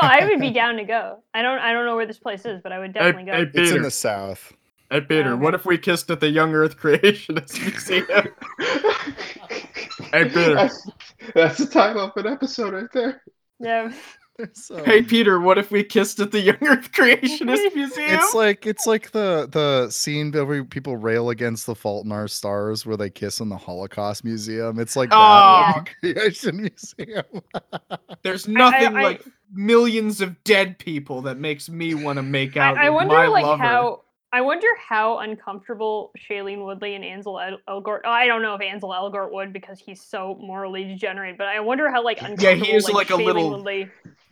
I would be (laughs) down to go. I don't. I don't know where this place is, but I would definitely go. hey, It's in the south. Hey Peter, oh, Okay. what if we kissed at the Young Earth Creationist (laughs) Museum? (laughs) Hey, Peter. That's, that's the title of an episode right there. Yeah. (laughs) So- hey Peter, what if we kissed at the (laughs) Young Earth Creationist (laughs) Museum? It's like it's like the the scene where people rail against the Fault in Our Stars where they kiss in the Holocaust Museum. It's like Oh. the Creation Museum. There's nothing I- like millions of dead people that makes me want to make out I, I wonder, my like, lover. how. I wonder how uncomfortable Shailene Woodley and Ansel El- Elgort. Oh, I don't know if Ansel Elgort would because he's so morally degenerate. But I wonder how like uncomfortable. yeah, he is, like, like, a Shailene little- Woodley.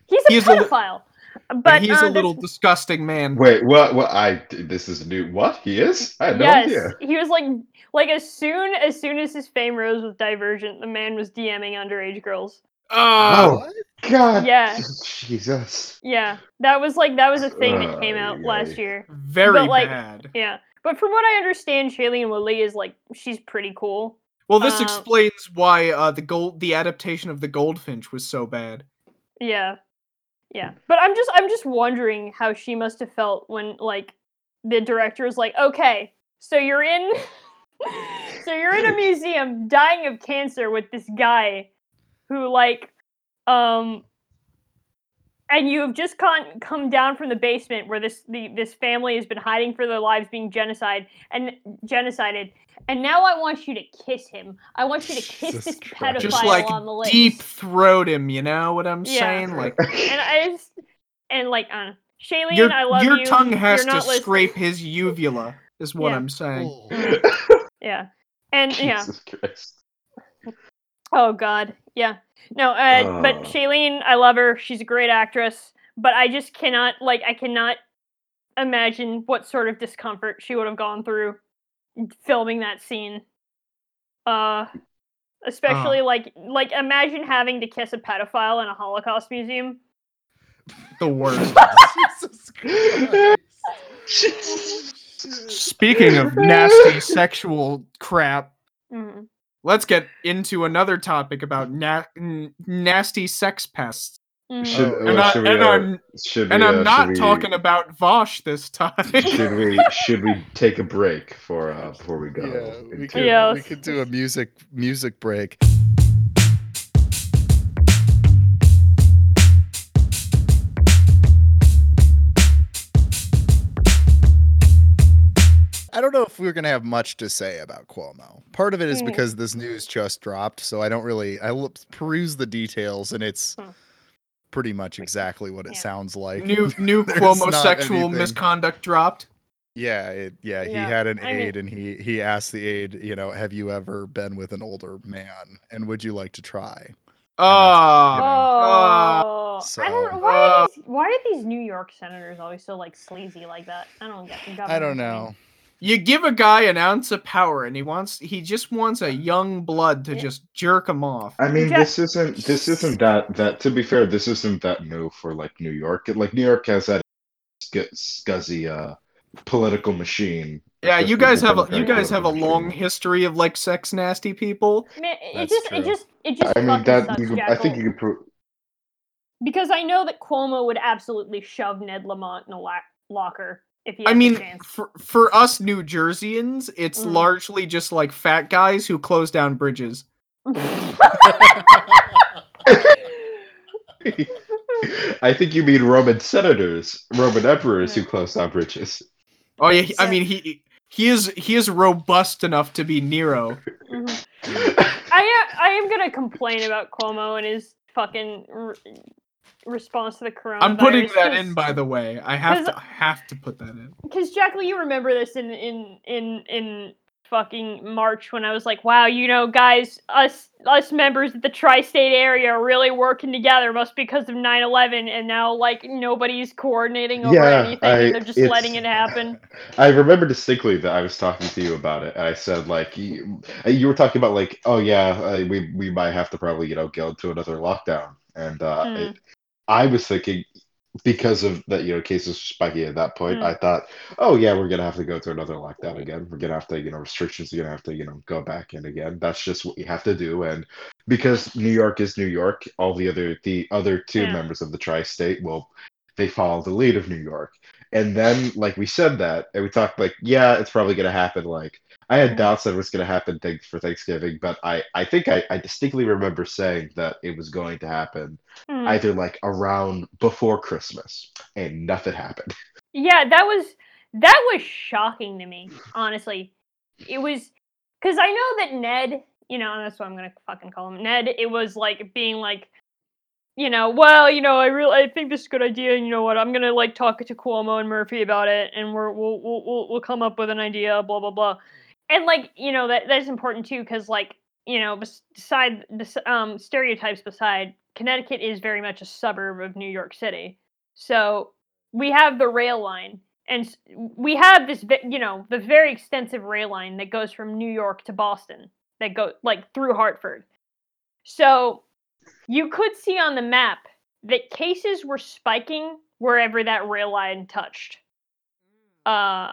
He's a he's a li- pedophile. But but he's uh, a that's- little disgusting man. Wait, what? What? I this is new. What he is? I had no yes, idea. he was like like as soon as soon as his fame rose with Divergent, the man was DMing underage girls. Oh, Oh God. Yeah. Jesus. Yeah, that was like that was a thing that came out Ay, last year. very but, like, bad. Yeah, but from what I understand, Shailene Woodley is like she's pretty cool. Well, this uh, explains why uh, the gold, the adaptation of the Goldfinch was so bad. Yeah, yeah. But I'm just I'm just wondering how she must have felt when like the director was like, okay, so you're in, (laughs) so you're in a museum dying of cancer with this guy, who like, um. And you have just con- come down from the basement where this the, this family has been hiding for their lives, being genocide and genocided. And now I want you to kiss him. I want you to kiss Jesus this pedophile Just like on the lips. deep throat him, you know what I'm Yeah. saying? Like (laughs) and I just and like uh, Shailene, your I love your you. tongue has to listening. scrape his uvula, is what Yeah. I'm saying. Yeah, and yeah. Christ. Oh God, yeah. No, uh, but. Shailene, I love her. She's a great actress. But I just cannot like I cannot imagine what sort of discomfort she would have gone through filming that scene. Uh especially like like imagine having to kiss a pedophile in a Holocaust museum. The worst. (laughs) Speaking of nasty sexual crap, Mhm. Let's get into another topic about na- n- nasty sex pests. Should, Oh, well, And, I, and uh, I'm, should and I'm uh, not we- talking about Vaush this time. Should we (laughs) should we take a break for uh before we go? Yeah, we could Yeah, we could do a music music break. I don't know if we're gonna have much to say about Cuomo. Part of it is Mm. because this news just dropped, so I don't really. I look, peruse the details, and it's Hmm. pretty much exactly what it Yeah. sounds like. new (laughs) new There's Cuomo sexual anything. misconduct dropped. Yeah, it, yeah, he had an I mean- aide and he he asked the aide, you know, have you ever been with an older man and would you like to try? Oh, Oh, So- I don't know why. are these, why are these New York senators always so like sleazy like that? I don't get. I don't government, mean. know. You give a guy an ounce of power, and he wants he just wants a young blood to just jerk him off. I mean, Ja- this isn't this isn't that that. To be fair, this isn't that new for like New York. Like New York has that sc- scuzzy uh political machine. Yeah, you guys have a, you guys have a long machine. history of like sex nasty people. Man, it just, it just it just I mean that sucks, you I think you could prove. because I know that Cuomo would absolutely shove Ned Lamont in a la- locker if he. I mean, for, for us New Jerseyans, it's Mm. largely just like fat guys who close down bridges. (laughs) I think you mean Roman senators, Roman emperors who closed down bridges. Oh yeah, he- I mean he he is he is robust enough to be Nero. Mhm. (laughs) I am, I am gonna complain about Cuomo and his fucking r- response to the coronavirus. I'm putting that in by the way. I have to I have to put that in. because Jackal, you remember this in in in in fucking March when I was like, "Wow, you know, guys, us us members of the tri-state area are really working together, must because of 9/11." And now, like, nobody's coordinating over Yeah, anything; I- and they're just letting it happen. (laughs) I remember distinctly that I was talking to you about it, and I said like you, you were talking about like, oh yeah, uh, we we might have to probably you know go into another lockdown, and uh, Hmm. it- I was thinking because of that you know cases were spiking at that point, Hmm. I thought, oh yeah, we're gonna have to go to another lockdown again. We're gonna have to you know restrictions are gonna have to you know go back in again. That's just what you have to do, and because New York is New York, all the other the other two Yeah. members of the tri-state will they follow the lead of New York. And then, like we said that, and we talked like, yeah, it's probably gonna happen. Like, I had doubts that it was gonna happen th- for Thanksgiving, but I, I think I, I distinctly remember saying that it was going to happen Hmm. either like around before Christmas, and nothing happened. Yeah, that was that was shocking to me, honestly. It was because I know that Ned, you know, that's what I'm gonna fucking call him, Ned. It was like being like, you know, well, you know, I really I think this is a good idea, and you know what, I'm gonna like talk to Cuomo and Murphy about it, and we're we'll we'll we'll, we'll come up with an idea, blah blah blah, and like you know that that's important too, because like you know, bes- beside um stereotypes beside, Connecticut is very much a suburb of New York City, so we have the rail line and we have this you know the very extensive rail line that goes from new york to boston that go like through hartford. So you could see on the map that cases were spiking wherever that rail line touched. Uh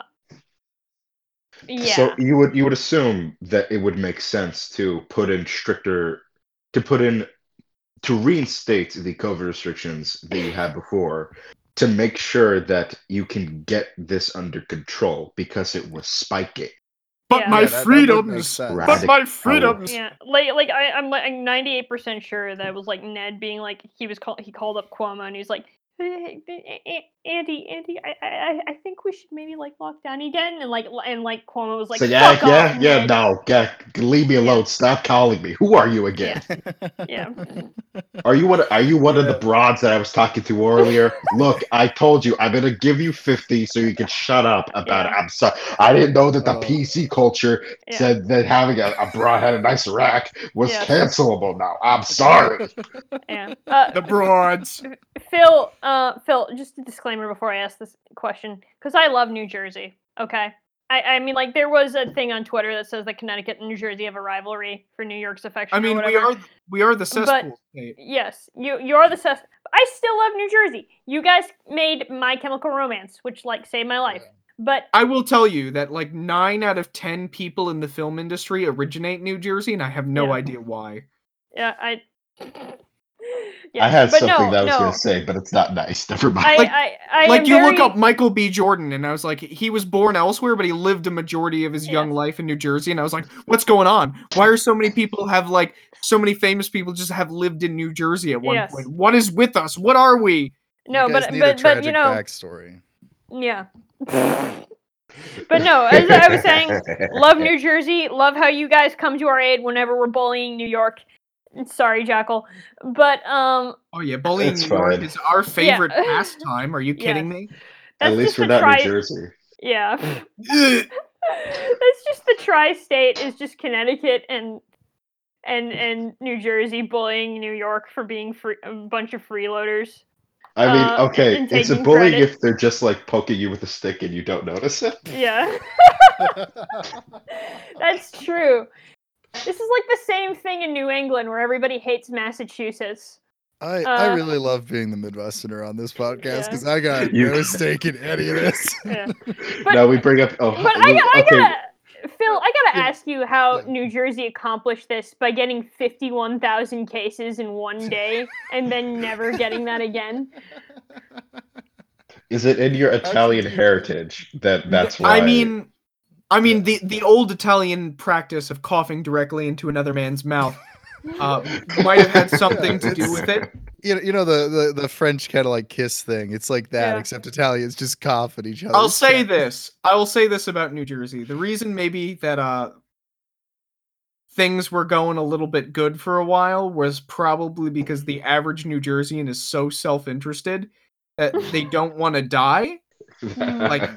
yeah So you would you would assume that it would make sense to put in stricter, to put in, to reinstate the COVID restrictions that you had before, to make sure that you can get this under control because it was spiking. But Yeah. my Yeah, that- that would make freedoms. but my freedoms. yeah like like I, i'm like 98% sure that it was like ned being like he was called he called up cuomo and he's like "Hey, hey, hey, Andy, Andy, I, I, I think we should maybe like lock down again, and like, and like Cuomo was like, so yeah, "Fuck yeah, off, yeah. Ned." No, yeah, leave me alone. Stop calling me. Who are you again? yeah. (laughs) Are you one? Are you one of the broads that I was talking to earlier? Look, I told you I'm gonna give you fifty so you can shut up about it. I'm sorry. I didn't know that the Oh. PC culture Yeah. said that having a, a broad had a nice rack was Yes. cancelable. Now I'm sorry. yeah. Uh, The broads. Phil, uh, Phil, just a disclaimer before I ask this question, because I love New Jersey. Okay, I, I mean, like there was a thing on Twitter that says that Connecticut and New Jersey have a rivalry for New York's affection. I mean, we are we are the cesspool state. Yes, you you're the sus. I still love New Jersey. You guys made My Chemical Romance, which like saved my life. But I will tell you that like nine out of ten people in the film industry originate New Jersey, and I have no Yeah. idea why. yeah, I. I had but something no, that I was no. gonna say, but it's not nice. (laughs) Never mind. I, Like- I, I like am you look up Michael B. Jordan, and I was like, he was born elsewhere, but he lived a majority of his young life in New Jersey, and I was like, what's going on? Why are so many people have like so many famous people just have lived in New Jersey at one Yes. point? What is with us? What are we? No, but but but you know, backstory. yeah. (laughs) but no, (laughs) as I was saying, love New Jersey. Love how you guys come to our aid whenever we're bullying New York. Sorry, Jackal, but um, Oh yeah, bullying New York is our favorite (laughs) pastime. Are you Yes. kidding me? that's At least just we're not tri- New Jersey. Yeah, Ugh. (laughs) that's just the tri-state is just Connecticut and and and New Jersey bullying New York for being free, a bunch of freeloaders. I mean, Uh, okay, and it's a taking bullying credit. if they're just like poking you with a stick and you don't notice it. Yeah, (laughs) that's true. This is like the same thing in New England where everybody hates Massachusetts. I, I Uh, really love being the Midwesterner on this podcast Yeah. because I got You- no stake in any of this. (laughs) Yeah. (laughs) But- now we bring up. Oh, But I, we- got, I okay. gotta, Phil, I gotta Yeah. ask you how Yeah. New Jersey accomplished this by getting 51,000 cases in one day and then never getting that again. Is it in your Italian heritage that that's why? I mean, I mean the the old Italian practice of coughing directly into another man's mouth (laughs) uh, might have had something to do with it. (laughs) You know, you know the, the, the French kind of like kiss thing. It's like that, Yeah. except Italians just cough at each other. I'll say this. I will say this about New Jersey. The reason maybe that uh things were going a little bit good for a while was probably because the average New Jerseyan is so self-interested that they (laughs) don't want to die, like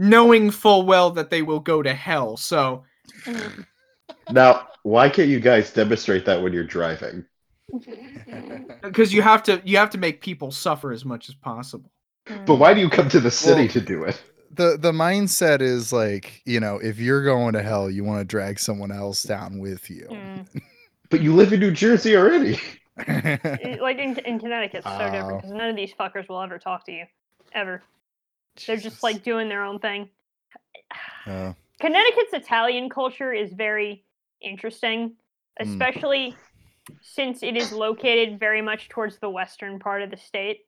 knowing full well that they will go to hell. So (laughs) now, why can't you guys demonstrate that when you're driving? (laughs) because you have to you have to make people suffer as much as possible. But why do you come to the city Well- to do it? the the mindset is like you know if you're going to hell you want to drag someone else down with you Mm. (laughs) But you live in New Jersey already. Like in, in Connecticut, it's so Oh. different because none of these fuckers will ever talk to you. Ever. They're just like doing their own thing. Uh, (sighs) Connecticut's Italian culture is very interesting, Mm. especially since it is located very much towards the western part of the state.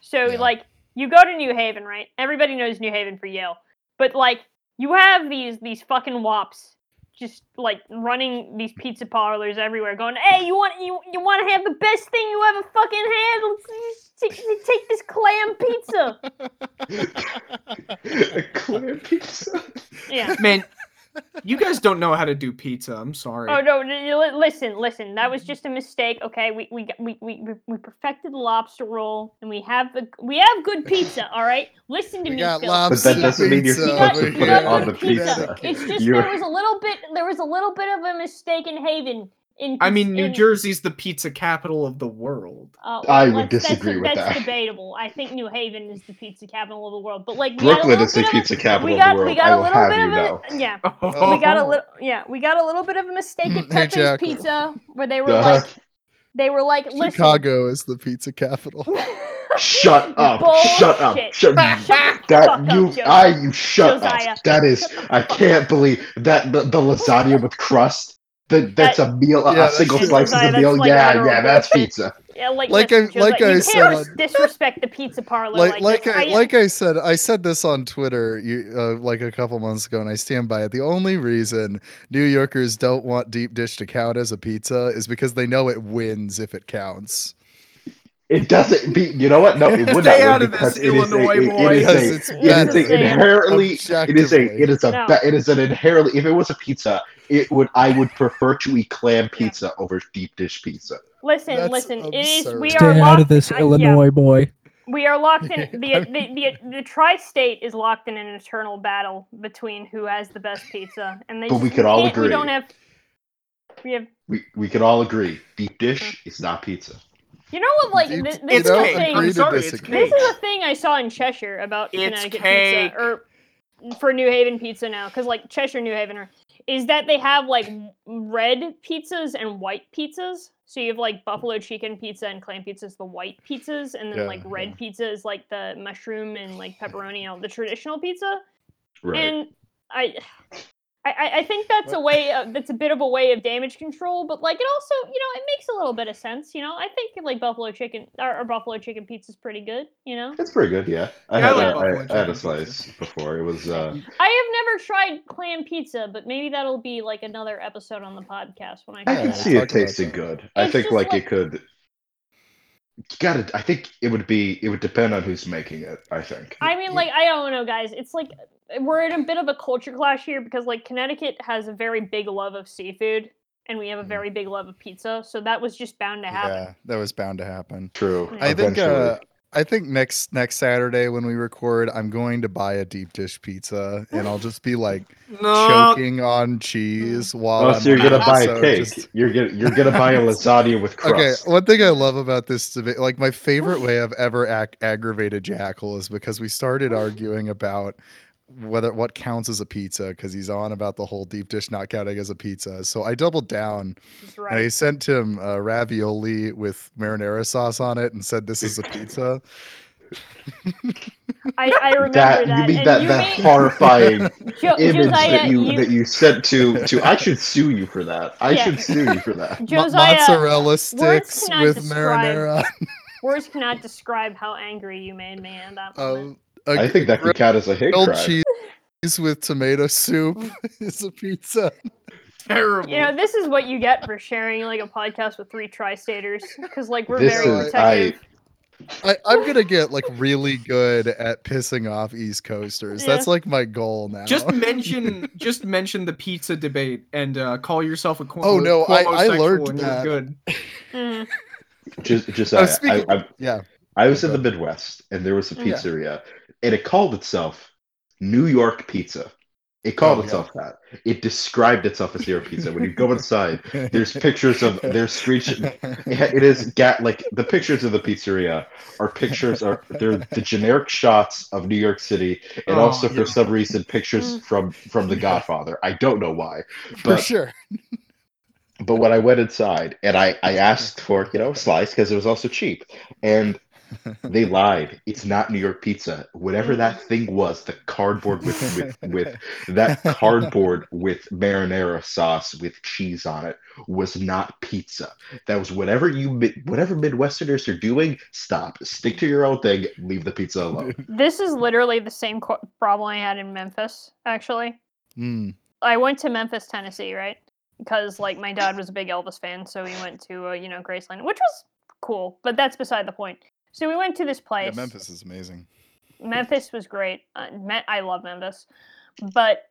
So, Yeah. like, you go to New Haven, right? Everybody knows New Haven for Yale, but like, you have these these fucking wops just like running these pizza parlors everywhere, going, "Hey, you want you you want to have the best thing you ever fucking had? Let's take, take this clam pizza." (laughs) (laughs) Clam pizza. Yeah. Man, you guys don't know how to do pizza. I'm sorry. Oh no! n- n- li- Listen, listen. That was just a mistake. Okay, we we we we we- we perfected the lobster roll, and we have the we have good pizza. (laughs) All right, listen to we me, got Phil. But that doesn't mean you're supposed to put it on in the pizza. It's just You're- there was a little bit there was a little bit of a mistake in Haven. In I mean, New in- Jersey's the pizza capital of the world. Uh, I would that's- disagree that's, with that's that. debatable. I think New Haven is the pizza capital of the world, but like we got a Brooklyn is the bit of a- pizza capital We of the world. we got I a will little bit of know. a yeah. Oh, (laughs) We got a little yeah. We got a little bit of a mistake at Hey, Pepe's Jack. Pizza where they were Uh-huh. like they were like listen. chicago is the pizza capital (laughs) Shut up! Shut up! Shut Shut the fuck that up, you Joe- I you shut Josiah. up. That is I can't believe that the, the lasagna with crust. That that's a meal. Yeah, a single slice is Josiah, a meal. like yeah, literal yeah, that's pizza. (laughs) Yeah, like Like I- like Josiah, I you said can't (laughs) on- disrespect the pizza parlor like like, like. I I- like I said I said this on Twitter you uh, like a couple months ago and I stand by it. The only reason New Yorkers don't want deep dish to count as a pizza is because they know it wins if it counts. It doesn't be. You know what? No, it would (laughs) not. Be. Stay win out of because this, it is a- Illinois it- boy. It is a. it's It is a inherently. It is a. It is a. No. ba- It is an inherently. If it was a pizza, it would. I would prefer to eat clam pizza over deep dish pizza. listen, That's listen. It is we Stay are Stay locked, out of this, I- yeah, boy. we are locked in (laughs) the the, the the tri-state is locked in an eternal battle between who has the best pizza, and they. But we could all can't- We don't have. We have. We we can all agree. Deep dish is not pizza. You know what? Like Deep- this, this It's is know, a thing. I'm to sorry, it's. This is a thing I saw in Cheshire about It's Connecticut cake. pizza, or for New Haven pizza now, because like Cheshire, New Haven, are, is that they have like red pizzas and white pizzas. So you have like buffalo chicken pizza and clam pizza is the white pizzas, and then Yeah, like red yeah. pizza is like the mushroom and like pepperoni, you know, the traditional pizza. Right. And I, I, I- I think that's a way. Of, that's a bit of a way of damage control, but like it also, you know, it makes a little bit of sense. You know, I think like buffalo chicken or, or buffalo chicken pizza is pretty good. You know, It's pretty good. Yeah. I Yeah, I had like a, buffalo I, I had a slice pizza. before. It was. uh (laughs) I have never tried clam pizza, but maybe that'll be like another episode on the podcast when I. I can see it about tasting that. good. I think like, like- it could. You gotta. I think it would be. It would depend on who's making it. I think. I mean, like I don't know, guys. It's like we're in a bit of a culture clash here because like Connecticut has a very big love of seafood, and we have a Mhm. very big love of pizza. So that was just bound to happen. Yeah, that was bound to happen. True. I I think uh I think next next Saturday when we record, I'm going to buy a deep dish pizza and I'll just be like (laughs) No. choking on cheese while Oh, so you're on gonna buy a episode, cake. just- You're gonna you're gonna buy a (laughs) lasagna with crust. Okay, one thing I love about this debate, like my favorite way I've ever ac- aggravated Jackal is because we started arguing about whether what counts as a pizza because he's on about the whole deep dish not counting as a pizza. So I doubled down That's and I sent him uh, ravioli with marinara sauce on it and said this is a (laughs) pizza. I, I remember That, that. you mean and that you that made- horrifying (laughs) Jo- image Josiah, that you, you- that you sent to to I should sue you for that. I Yeah. should sue you for that. (laughs) Mo- Josiah, mozzarella sticks with describe- marinara. words cannot describe how angry you made me at that moment. Um, a I think that could grilled count as a hate grilled crime. cheese with tomato soup (laughs) is a pizza. Terrible. you know, this is what you get for sharing like a podcast with three tri-staters, because like we're This very is- protective. I, I'm gonna get like really good at pissing off East Coasters. That's like my goal now. Just (laughs) mention, just mention the pizza debate and uh, call yourself a. Cuomo, Oh, no, I- I learned and you're that. Good. Mm. Just, just Oh, I, speaking- I, I, yeah. I was in the Midwest and there was a Yeah. Pizzeria and it called itself New York Pizza. It called Oh, yeah. itself that. It described itself as New York Pizza. When you go inside, (laughs) there's pictures of their screech. It is ga- like the pictures of the pizzeria are pictures are they're the generic shots of New York City and Oh, also for yeah. some reason pictures Mm. from from The Godfather. I don't know why, for sure. but when I went inside and I, I asked for, you know, a slice because it was also cheap. And they lied. It's not New York pizza. Whatever that thing was, the cardboard with with, with (laughs) that cardboard with marinara sauce with cheese on it was not pizza. That was whatever you whatever Midwesterners are doing, stop. Stick to your own thing, leave the pizza alone. (laughs) This is literally the same co- problem I had in Memphis. Actually, Mm. I went to Memphis, Tennessee, right? Because like my dad was a big Elvis fan, so we went to uh, you know Graceland, which was cool. But that's beside the point. So we went to this Yeah, place. Memphis is amazing. Memphis was great. Uh, Me- I love Memphis, but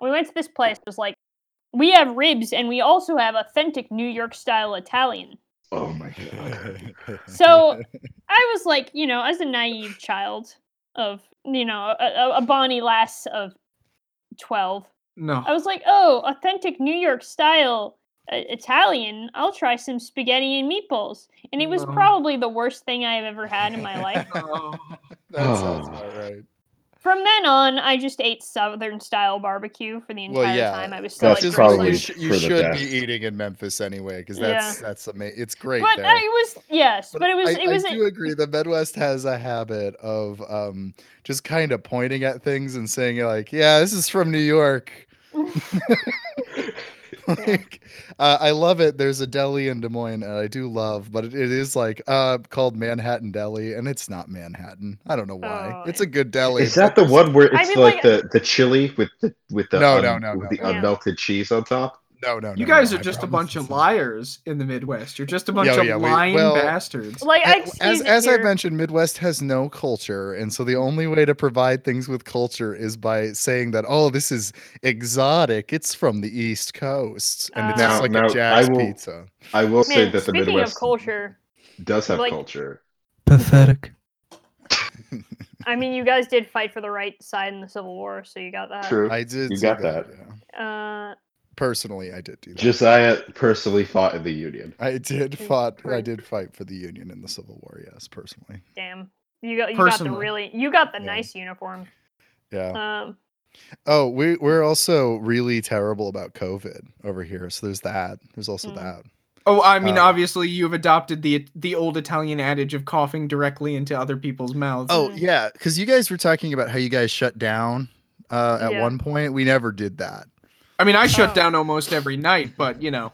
we went to this place. It was like we have ribs and we also have authentic New York style Italian. Oh my god. (laughs) So I was like, you know, as a naive child of you know a, a- a bonny lass of twelve, No. I was like, oh, authentic New York style Italian. I'll try some spaghetti and meatballs, and it was No. probably the worst thing I've ever had in my (laughs) life. Oh. that sounds about (sighs) right. From then on, I just ate Southern style barbecue for the entire Well, yeah, time I was still That's at Just probably you, sh- you should best. be eating in Memphis anyway, because Yeah. that's that's amazing. It's great But there. I was yes, but, it was I, it was I do agree. The Midwest has a habit of um, just kind of pointing at things and saying like, "Yeah, this is from New York." (laughs) (laughs) (laughs) like, uh, I love it. There's a deli in Des Moines, and I do love, but it, it is like uh, called Manhattan Deli, and it's not Manhattan. I don't know why. Oh, it's a good deli. Is that the one where I it's mean, like, like- the, the chili with the with the No, un- no, no, with no, the no. Yeah. unmelted cheese on top? No, no, no. You no, guys no, are I just a bunch of it's not. liars in the Midwest. You're just a bunch Yeah, of yeah, we- lying well, bastards. like I A- as excuse it as I mentioned, Midwest has no culture, and so the only way to provide things with culture is by saying that oh, this is exotic. It's from the East Coast, and it's Uh, just like Now- a now, Jack's I will- pizza. I will say Man, that the Midwest of culture, does have like- culture. Pathetic. I mean, you guys did fight for the right side in the Civil War, so you got that. True. I did. You do got yeah. Uh, Personally, I did do that. Josiah personally fought in the Union. I did fought. I did fight for the Union in the Civil War. Yes, personally. damn, you got you got the really you got the Yeah. nice uniform. Yeah. Um, Oh, we we're also really terrible about COVID over here. So there's that. There's also Mm. that. Oh, I mean, Uh, obviously, you've adopted the the old Italian adage of coughing directly into other people's mouths. Oh Mm. yeah, because you guys were talking about how you guys shut down uh, at Yeah. one point. We never did that. I mean, I shut Oh. down almost every night, but you know,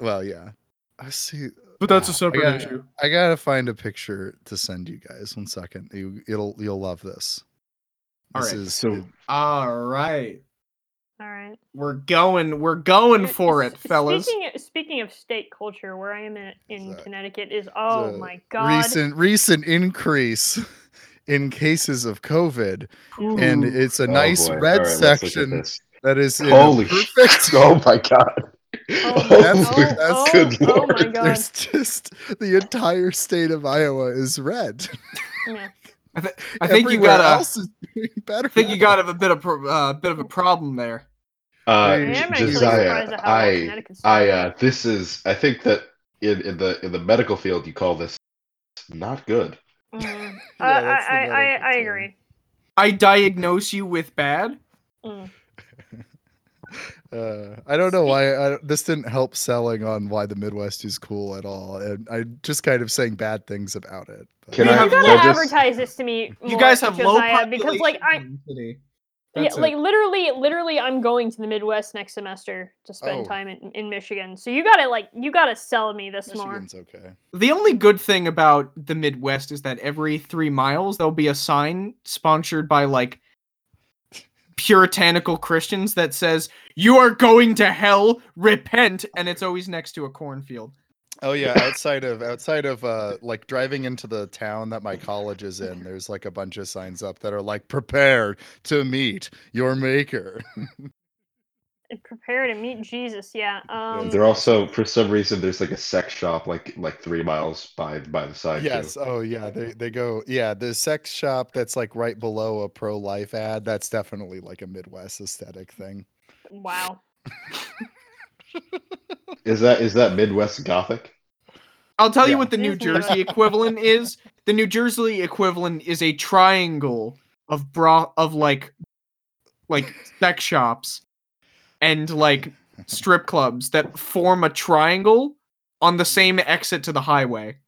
Well, yeah. I see. but that's a separate I gotta, issue. I gotta find a picture to send you guys. One second. You, it'll you'll love this. All This right, is so- All right, all right. we're going, we're going for it, fellas. Speaking of, speaking of state culture, where I am in, in a- Connecticut is oh my god. recent recent increase in cases of COVID, and it's a Oh, nice boy. red All right, let's look at section this. That is Holy perfect. (laughs) Oh my god. Oh, That's- oh, that's oh, good oh my god. There's just the entire state of Iowa is red. (laughs) Yeah. I, th- I think you got a, else is doing better. I think you got a bit of pro- uh, bit of a problem there. Uh, I I am am J- actually Josiah, surprised at how well I, I, uh, this is, I think that in, in the in the medical field, you call this not good. (laughs) Mm. Yeah, I, I, I, I, medical I term. agree. I diagnose you with bad. Mm. (laughs) Uh, I don't know why I, this didn't help selling on why the Midwest is cool at all, and I just kind of saying bad things about it. but- Can We I- you have gotta can I just- advertise this to me. You guys have low Josiah, because like I yeah, That's like literally literally I'm going to the Midwest next semester to spend Oh. time in, in Michigan. So you gotta like you gotta sell me this more. Michigan's okay. The only good thing about the Midwest is that every three miles there'll be a sign sponsored by like puritanical Christians that says, You are going to hell, repent, and it's always next to a cornfield. Oh yeah, outside of outside of uh like driving into the town that my college is in, there's like a bunch of signs up that are like prepare to meet your maker. (laughs) And Prepare to meet Jesus. Yeah. Um, There also, for some reason, there's like a sex shop like like three miles by by the side. too. yes. Oh yeah, they they go yeah, the sex shop that's like right below a pro life ad, that's definitely like a Midwest aesthetic thing. wow. (laughs) Is that is that Midwest Gothic? I'll tell you what the New It is Midwest. Jersey equivalent is. The New Jersey equivalent is a triangle of bra of like like sex shops and like strip clubs that form a triangle on the same exit to the highway.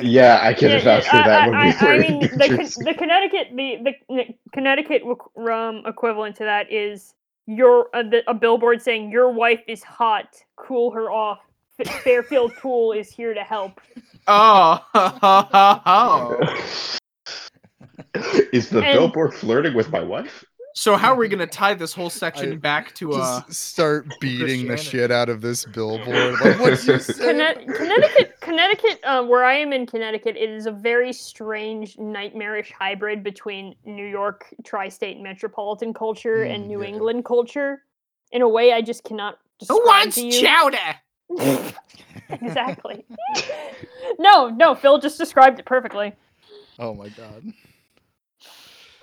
Yeah, I can Yeah, vouch for that I, when I, we I, were I mean, the, the Connecticut, the, the Con- Connecticut equ- um, equivalent to that is your uh, the, a billboard saying your wife is hot, cool her off. F- Fairfield Pool is here to help. Oh, (laughs) (laughs) Is the And- billboard flirting with my wife? So how are we gonna (laughs) tie this whole section I- back to uh? Just start beating the shit out of this billboard. (laughs) Like, what'd you say? Conne- Connecticut, Connecticut, uh, where I am in Connecticut, it is a very strange, nightmarish hybrid between New York tri-state metropolitan culture and Mm, New yeah. England culture. In a way, I just cannot describe Who wants to you. chowder? (laughs) exactly. no, no, Phil just described it perfectly. Oh my god.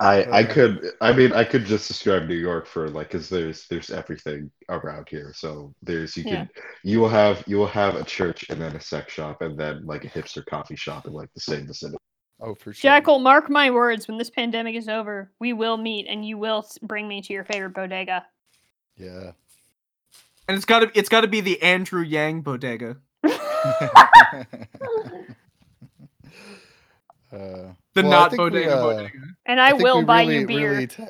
I I could I mean I could just describe New York for like because there's there's everything around here. So there's you Yeah. can you will have you will have a church and then a sex shop and then like a hipster coffee shop in like the same vicinity. Oh for sure. Jackal, mark my words. When this pandemic is over, we will meet, and you will bring me to your favorite bodega. Yeah. And it's gotta it's gotta be the Andrew Yang bodega. (laughs) (laughs) (laughs) Uh, The well, not think we, bodega uh, bodega. and I, think will buy really- you beer. really ta- I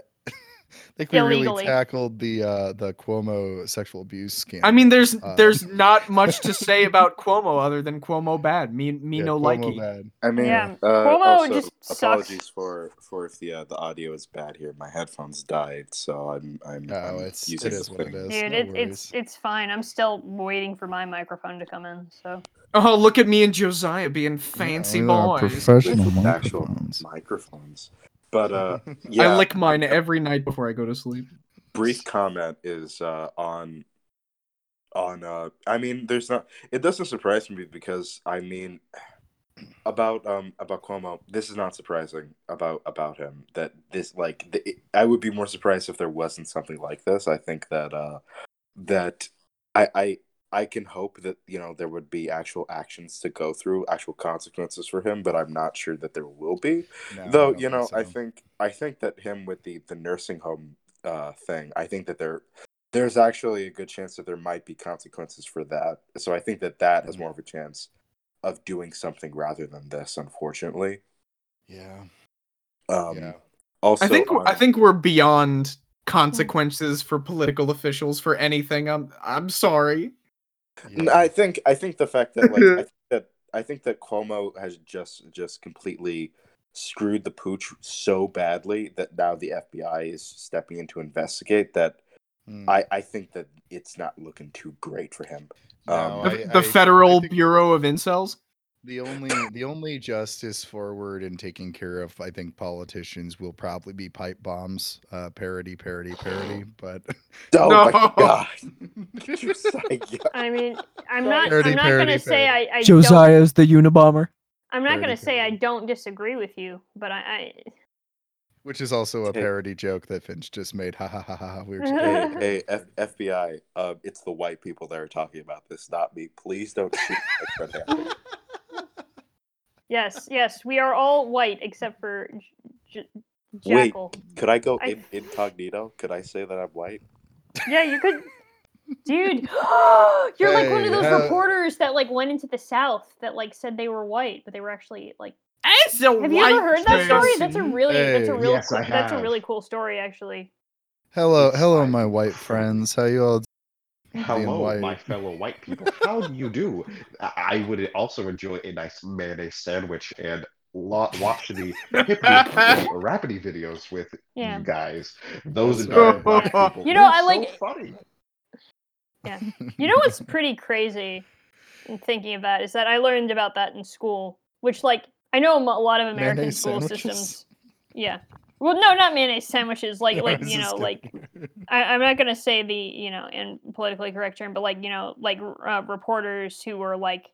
think we really tackled the uh, the Cuomo sexual abuse scandal. I mean, there's Uh, there's (laughs) not much to say about Cuomo other than Cuomo bad. Me me yeah, no Cuomo likey. bad. I mean, Yeah, uh, Cuomo also, just sucks. apologies for for if the uh, the audio is bad here. My headphones died, so I'm I'm, No, I'm it's using it is what it thing. is. Dude, no it, it's it's fine. I'm still waiting for my microphone to come in. So Oh, look at me and Josiah being fancy we are boys. professional actual microphones. microphones. But uh, (laughs) yeah, I lick mine every night before I go to sleep. brief comment is uh, on on uh I mean there's not it doesn't surprise me because I mean about um about Cuomo this is not surprising about about him that this like the, it- I would be more surprised if there wasn't something like this I think that uh that I I I can hope that you know there would be actual actions to go through actual consequences for him but I'm not sure that there will be No, though you know i so. think i think that him with the the nursing home uh thing i think that there there's actually a good chance that there might be consequences for that so i think that that has Mhm. more of a chance of doing something rather than this unfortunately Yeah. um yeah. also I think I think we're beyond consequences for political officials for anything. I'm I'm sorry. N- yeah. I think I think the fact that like (laughs) I think that I think that Cuomo has just just completely screwed the pooch so badly that now the FBI is stepping in to investigate that Hmm. I I think that it's not looking too great for him. No, um, The, I- the I- Federal I think Bureau of Incels. The only the only justice forward in taking care of I think politicians will probably be pipe bombs, uh, parody, parody, parody. (gasps) But Oh No. my god! (laughs) (laughs) I mean, I'm not. Parody, I'm not parody, gonna say I. I don't, Josiah's the Unabomber. I'm not gonna Parody, say I don't disagree with you, but I. I which is also a Hey. parody joke that Finch just made. Ha ha ha ha. ha. We were (laughs) hey, just- hey, F- FBI. Uh, it's the white people that are talking about this, not me. Please don't shoot my red handed. Yes, yes, we are all white except for J- J- Wait. Could I go I- in, incognito? Could I say that I'm white? Yeah, you could. (laughs) Dude, (gasps) you're like one of those how- reporters that like went into the South that like said they were white, but they were actually like. As a Have you ever white heard that story? That's a person- really that's a real Yes, cool, that's a really cool story actually. Hello, hello, my white friends. How you all? D- being Hello, my fellow white people. How do you do? I I would also enjoy a nice mayonnaise sandwich and lo- watch the hippity or (laughs) rapidy videos with Yeah. you guys. Those That's are black people. You know, They're I so like- funny. Yeah. (laughs) You know what's pretty crazy in thinking of that is that I learned about that in school, which like I know a a lot of American Mayonnaise school sandwiches? systems. Yeah. Well, no, not mayonnaise sandwiches. Like, (laughs) I like you just know, like. I, I'm not gonna say the you know in politically correct term, but like you know, like uh, reporters who were like,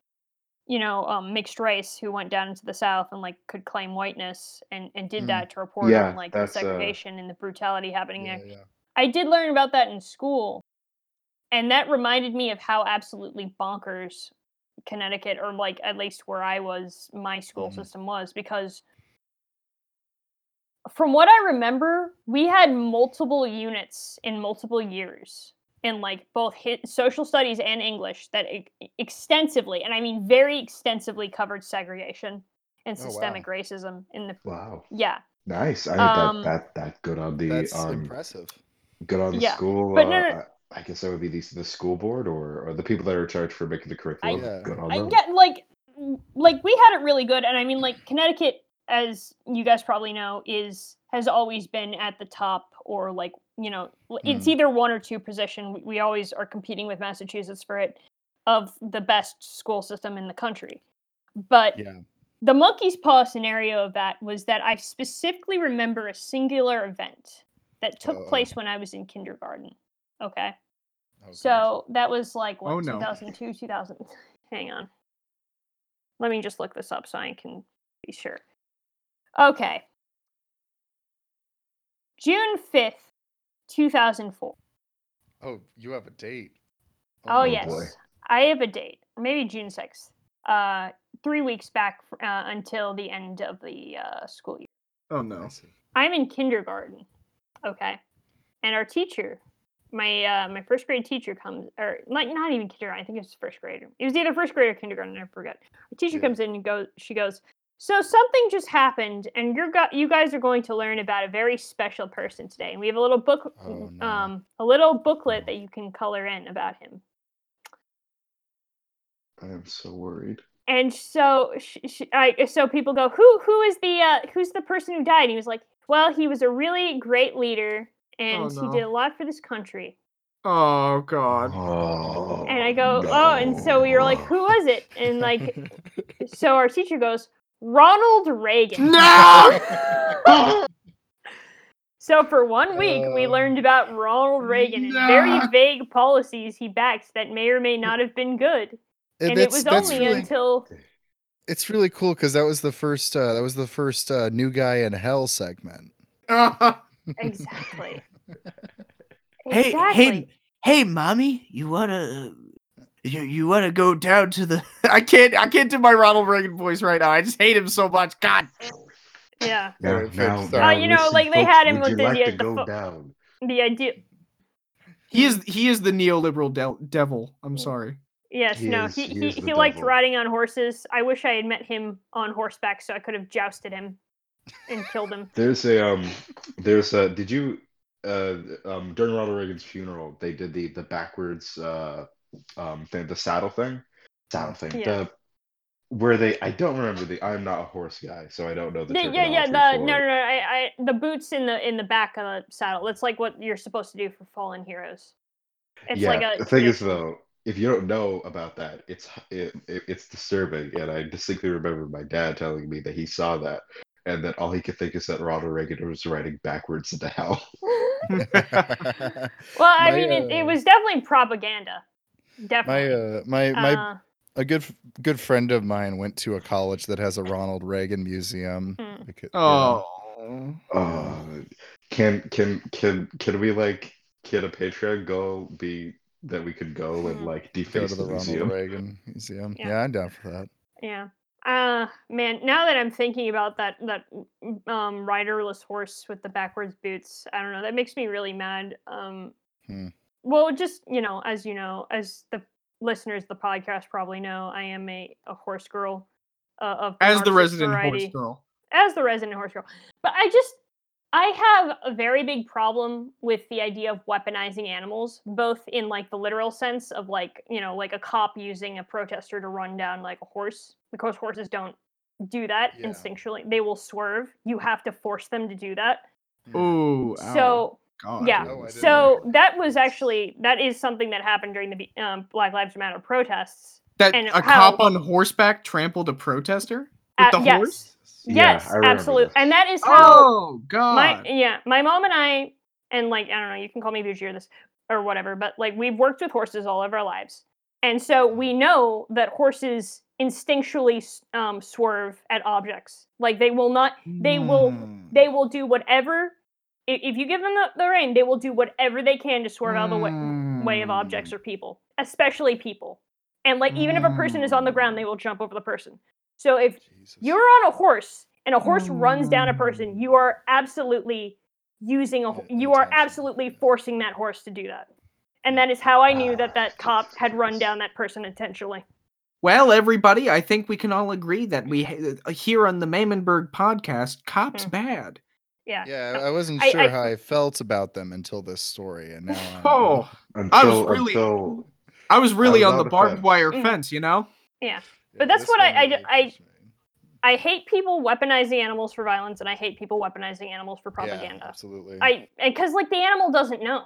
you know, um, mixed race who went down into the South and like could claim whiteness and and did Mm. that to report Yeah, on like the that's, uh, segregation and the brutality happening Yeah, there. yeah. I did learn about that in school, and that reminded me of how absolutely bonkers Connecticut, or like at least where I was, my school Mhm. system was, because from what I remember, we had multiple units in multiple years in like both hit social studies and English that e- extensively, and I mean very extensively, covered segregation and Oh, wow. systemic racism in the Wow, yeah. nice. I Um, that that that good on the That's um impressive. good on the Yeah, school. but no, no- uh, I guess that would be the the school board or or the people that are charged for making the curriculum. Yeah. Good on I them. get like like we had it really good and I mean like Connecticut as you guys probably know is has always been at the top or like you know it's Mm. either one or two position we, we always are competing with Massachusetts for it of the best school system in the country but Yeah. the monkey's paw scenario of that was that I specifically remember a singular event that took place when I was in kindergarten okay Oh, gosh. so that was like what Oh, no. 2002, 2000. Hang on. Let me just look this up so I can be sure. Okay. June 5th, 2004. Oh, you have a date. Oh, Oh, yes. boy. I have a date, maybe June 6th. Uh, three weeks back uh, until the end of the uh, school year. Oh no. I'm in kindergarten. Okay. And our teacher, my uh, my first grade teacher comes or like not even kindergarten, I think it was first grade. It was either first grade or kindergarten, I forget. The teacher Yeah. comes in and goes she goes, So something just happened and you're got you guys are going to learn about a very special person today. And we have a little book Oh, no. um a little booklet that you can color in about him. I am so worried. and so sh- sh- I, so people go who who is the uh, who's the person who died and he was like well he was a really great leader and Oh, he did a lot for this country Oh god. Oh, and i go oh and so we were like who was it and like (laughs) so our teacher goes ronald reagan. No! (laughs) so for one week we Uh, learned about ronald reagan and very vague policies he backs that may or may not have been good. And and it was only really, until it's really cool because that was the first uh, that was the first uh, new guy in hell segment. (laughs) exactly. (laughs) Hey, hey, hey, mommy, you wanna, you, you wanna go down to the? (laughs) I can't I can't do my Ronald Reagan voice right now. I just hate him so much. God. yeah Now, Alright, now, now. Uh, you know, listen, like, they folks, had him with the- like the- to the go fo- down. the idea He is he is the neoliberal del- devil. I'm sorry. Yes, He no, is- he he he, he liked riding on horses. I wish I had met him on horseback so I could have jousted him and killed him. (laughs) There's a um, there's a. Did you uh um during Ronald Reagan's funeral they did the the backwards uh um thing the saddle thing saddle thing Yeah. the where they I don't remember the I'm not a horse guy so I don't know the The- yeah, yeah, the no, no, no, I, I, the boots in the in the back of the saddle. That's like what you're supposed to do for fallen heroes. It's yeah, like a the thing is though, if you don't know about that, it's it, it, it's disturbing. And I distinctly remember my dad telling me that he saw that, and that all he could think is that Ronald Reagan was riding backwards into hell. (laughs) well, I My, mean, it, it uh, was definitely propaganda. My uh, my my Uh, a good good friend of mine went to a college that has a Ronald Reagan museum. Hmm. Like, it- yeah. Oh. Oh, can can can can we like can a Patreon go be that we could go and Mhm. like go deface to the, the Ronald museum? Reagan Museum. Yeah. Yeah. I'm down for that. Yeah. Uh man, now that I'm thinking about that that um riderless horse with the backwards boots, I don't know, that makes me really mad. Um Hmm. Well, just you know, as you know, as the listeners of the podcast probably know, I am a, a horse girl. Uh, of As the resident horse girl. as the resident horse girl. But I just I have a very big problem with the idea of weaponizing animals, both in like the literal sense of like, you know, like a cop using a protester to run down like a horse. Because horses don't do that Yeah. instinctually. They will swerve. You have to force them to do that. Ooh. ow, So God. yeah. I didn't So that was actually that is something that happened during the um, Black Lives Matter protests. That and a how- cop on horseback trampled a protester with Uh, the yes. horse. Yeah, Yes, I remember absolutely. this. And that is how Oh God. my yeah my mom and i and like i don't know you can call me bougie or this or whatever but like we've worked with horses all of our lives and so we know that horses instinctually um, swerve at objects like they will not they will Mm. they will do whatever i- if you give them the, the rein they will do whatever they can to swerve out of the way, way of objects Mm. or people especially people and like even if a person is on the ground they will jump over the person so if Jesus. you're on a horse and a horse runs down a Mm. person, you are absolutely using a you are absolutely forcing that horse to do that. And that is how I knew that that (sighs) cop had run down that person intentionally. Well, everybody, I think we can all agree that we uh, here on the Maymenberg podcast, cops Hmm. bad. Yeah. Yeah, I I wasn't sure I- how I felt about them until this story, and now I Oh, Until, I was really- until I was really was on on the the barbed fence. wire Mhm. fence, you know. Yeah, but that's what I, I, I, hate people weaponizing animals for violence and I hate people weaponizing animals for Yeah, propaganda. absolutely. I because like the animal doesn't know.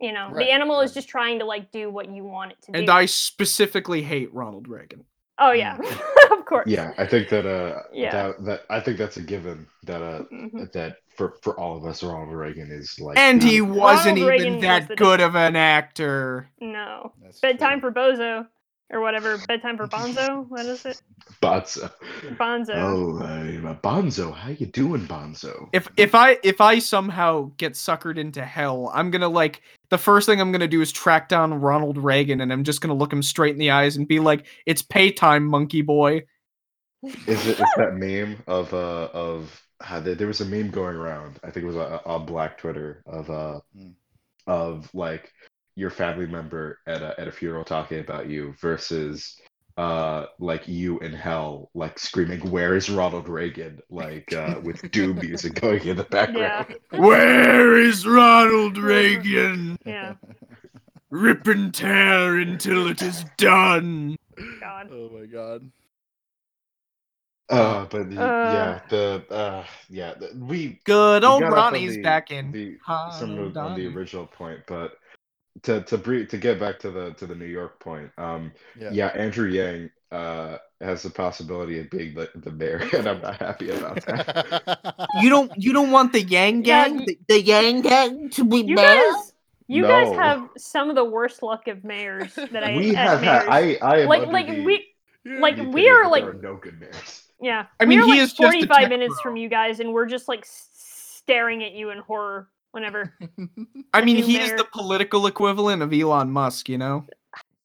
You know, Right, the animal is just trying to like do what you want it to do. And I specifically hate Ronald Reagan. oh yeah. (laughs) of course. yeah, I think that uh Yeah. that, that I think that's a given that uh Mhm. that for for all of us Ronald Reagan is like And he wasn't Ronald even was that good of an actor. No. That's Bedtime true. for Bozo. Or whatever. Bedtime for Bonzo? What is it? Bonzo. Bonzo. Oh, uh, Bonzo, how you doing, Bonzo? If if I if I somehow get suckered into hell, I'm gonna like the first thing I'm gonna do is track down Ronald Reagan and I'm just gonna look him straight in the eyes and be like, "It's pay time, monkey boy." Is it is that meme of uh of how there, there was a meme going around? I think it was on, on Black Twitter of uh Hmm. of like your family member at a at a funeral talking about you versus uh like you in hell like screaming where is Ronald Reagan like uh with doom (laughs) music going in the background. (laughs) Where is Ronald Reagan? Yeah. Rip and tear until it is done. God. Oh my god. Uh but (sighs) the, Uh. yeah the uh yeah the, we Good old got off on Ronnie's the- back in. the some of on the original point, but to to bre- to get back to the to the New York point, um, Yeah. yeah, Andrew Yang uh has the possibility of being the, the mayor, (laughs) and I'm not happy about that. (laughs) You don't you don't want the Yang Gang, y- the, the Yang Gang to be You mayor? guys you guys have some of the worst luck of mayors that (laughs) I we have had. I I am like under like the, we like we are like there are no good mayors. Yeah. I mean, we're he like is just 45 minutes bro. from you guys and we're just like staring at you in horror whenever (laughs) I mean, new he is the political equivalent of Elon Musk, you know?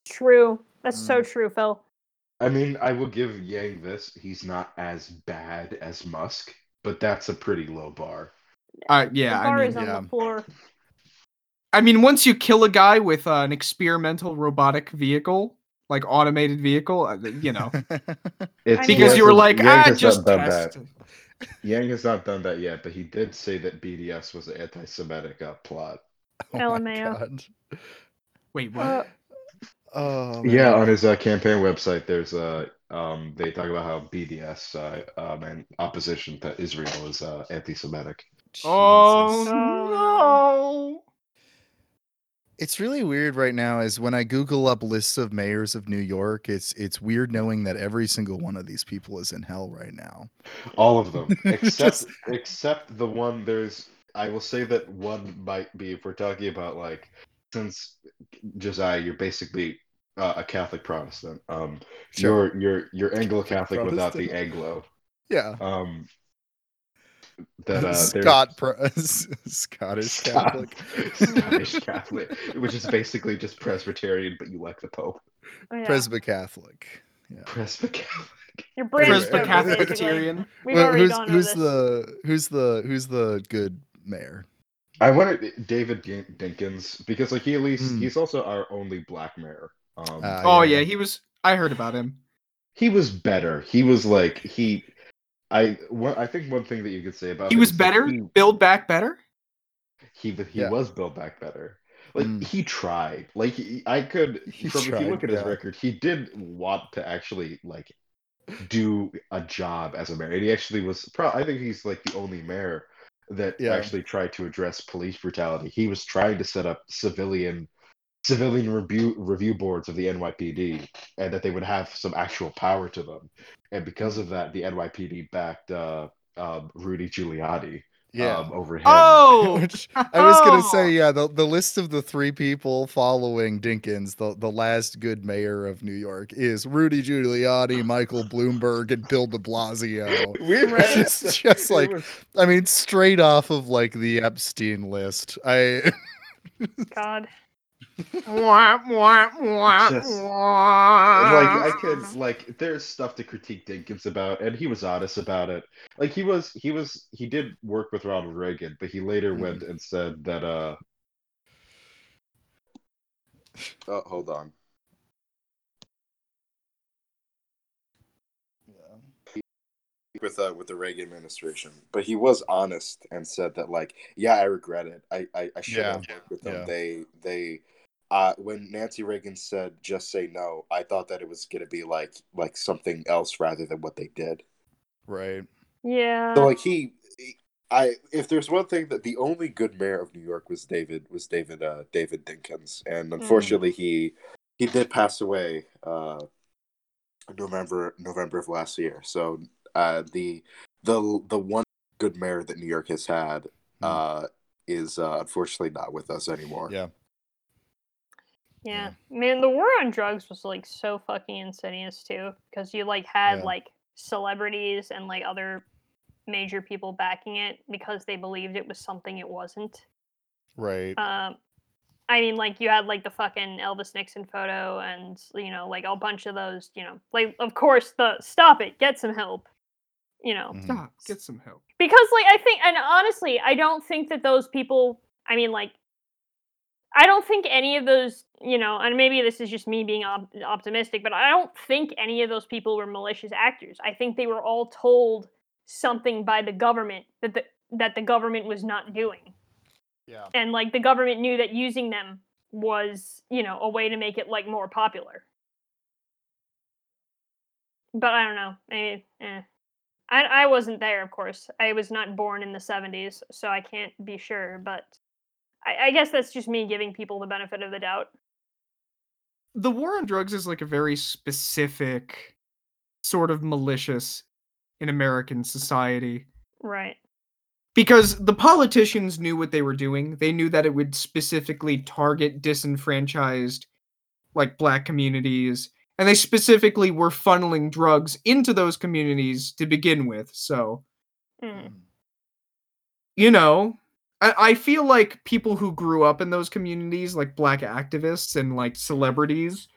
true. That's so Mm. true, Phil. I mean, I will give Yang this. He's not as bad as Musk, but that's a pretty low bar. Uh, the yeah, I mean, is on yeah. the floor. I mean, once you kill a guy with uh, an experimental robotic vehicle, like automated vehicle, uh, you know, (laughs) It's because you were like, Yang ah, just done test. that. (laughs) Yang has not done that yet, but he did say that BDS was an anti-Semitic uh, plot. Oh my LMAO. God. Wait, what? Uh, Oh Yeah, on his uh, campaign website, there's uh, um, they talk about how BDS uh, um, and opposition to Israel is uh, anti-Semitic. oh Jesus. no! It's really weird right now is when I Google up lists of mayors of New York, it's it's weird knowing that every single one of these people is in hell right now. All of them, (laughs) except Just- except the one. There's, I will say that one might be if we're talking about like, since Josiah, you're basically uh, a Catholic Protestant. Um, Sure. you're you're you're Anglo-Catholic without the Anglo. Yeah. Um, that uh, (laughs) Scott Pro- (laughs) Scottish Scott- Catholic. (laughs) Scottish Catholic, which is basically just Presbyterian, but you like the Pope. oh, yeah. Presby Catholic. Yeah. Presby Catholic. Your brain is Presby broken, basically. Presbyterian. We've Well, already who's gone over who's the who's the who's the good mayor? I wanted David Dinkins because like he at least Hmm. he's also our only black mayor. Um, Uh, oh yeah, he was. I heard about him. he was better. He was like he. I what I think one thing that you could say about He him was better. He Build back better. he, he Yeah. was build back better. Like Mm. he tried. Like he, I could (laughs) He from if you look at his record, he did want to actually like do a job as a mayor. And he actually was. Pro- I think he's like the only mayor that Yeah. actually tried to address police brutality. He was trying to set up civilian civilian review review boards of the NYPD, and that they would have some actual power to them. And because of that, the NYPD backed uh, um, Rudy Giuliani yeah. um, over him. Oh, (laughs) Which I was gonna Oh! say, yeah, the, the list of the three people following Dinkins, the, the last good mayor of New York, is Rudy Giuliani, Michael Bloomberg, and Bill de Blasio. We've Right. had- It's just like- I mean, straight off of like the Epstein list. I God. Just- like I could like there's stuff to critique Dinkins about, and he was honest about it. Like he was he was he did work with Ronald Reagan, but he later Mhm. went and said that uh Oh, hold on. Yeah with uh, with the Reagan administration, but he was honest and said that like, yeah, I regret it. I I, I should have Yeah. worked with them. Yeah. They they uh, when Nancy Reagan said just say no, I thought that it was gonna be like like something else rather than what they did. right. Yeah. So like he, he- I if there's one thing that the only good mayor of New York was David was David uh David Dinkins, and unfortunately he he did pass away uh November November of last year. So uh the the the one good mayor that New York has had uh is uh, unfortunately not with us anymore. Yeah. Yeah, man, the war on drugs was like so fucking insidious too, because you like had Yeah. like celebrities and like other major people backing it because they believed it was something it wasn't. Right. Um, I mean, like you had like the fucking Elvis Nixon photo, and you know, like a bunch of those, you know, like of course the stop it, get some help, you know, Mhm. Stop. Get some help. because like I think, and honestly, I don't think that those people. I mean, like, I don't think any of those, you know, and maybe this is just me being op- optimistic, but I don't think any of those people were malicious actors. I think they were all told something by the government that the that the government was not doing, Yeah. and like the government knew that using them was, you know, a way to make it like more popular. But I don't know. Eh, eh. I I wasn't there, of course. I was not born in the '70s, so I can't be sure. But I, I guess that's just me giving people the benefit of the doubt. The war on drugs is like a very specific sort of malicious in American society. Right. because the politicians knew what they were doing. They knew that it would specifically target disenfranchised, like black communities, and they specifically were funneling drugs into those communities to begin with. So, Mm. you know, I, I feel like people who grew up in those communities, like black activists and like celebrities,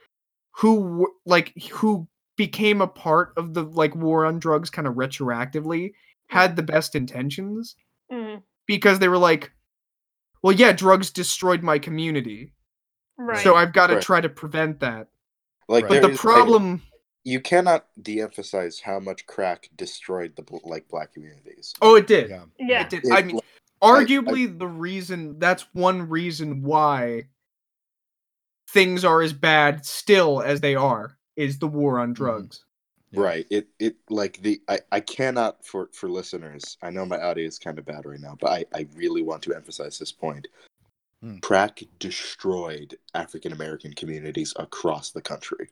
who like who became a part of the like war on drugs kind of retroactively, had the best intentions Mm. because they were like, well, yeah, drugs destroyed my community, Right. so I've got to Right. try to prevent that. Like Right. But the is- problem, you cannot de-emphasize how much crack destroyed the like black communities. oh, it did. Yeah. yeah. It did. It- I mean, like, I- arguably, the reason that's one reason why things are as bad still as they are is the war on drugs. Right. It it like the I, I cannot for for listeners. I know my audio is kind of bad right now, but I I really want to emphasize this point. Hmm. Crack destroyed African American communities across the country.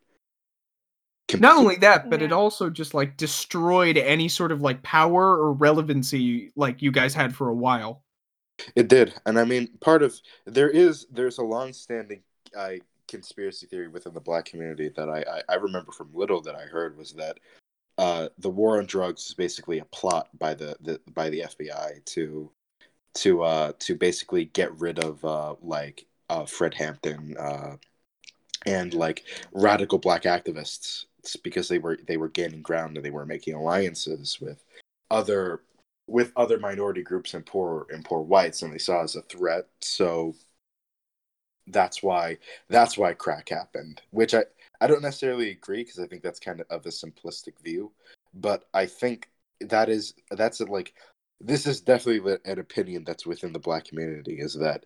Not only that, but it also just like destroyed any sort of like power or relevancy like you guys had for a while. It did, and I mean, part of there is there's a long-standing uh, conspiracy theory within the black community that I, I I remember from little that I heard was that uh, the war on drugs is basically a plot by the, the by the FBI to to uh to basically get rid of uh like uh Fred Hampton uh and like radical black activists It's because they were they were gaining ground and they were making alliances with other with other minority groups and poor and poor whites, and they saw as a threat. So that's why that's why crack happened. Which I I don't necessarily agree because I think that's kind of of a simplistic view, but I think that is that's like this is definitely an opinion that's within the black community is that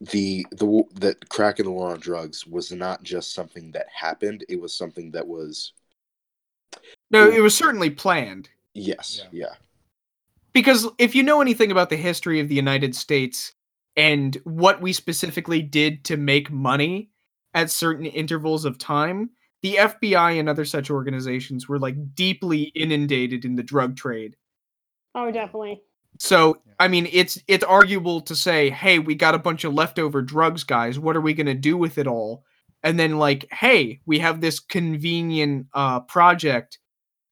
the the that crack and the war on drugs was not just something that happened; it was something that was No, it was certainly planned. yes, Yeah. yeah. Because if you know anything about the history of the United States and what we specifically did to make money at certain intervals of time, the FBI and other such organizations were like deeply inundated in the drug trade. Oh, definitely. So, I mean, it's it's arguable to say, "Hey, we got a bunch of leftover drugs, guys. What are we going to do with it all?" And then like, "Hey, we have this convenient uh project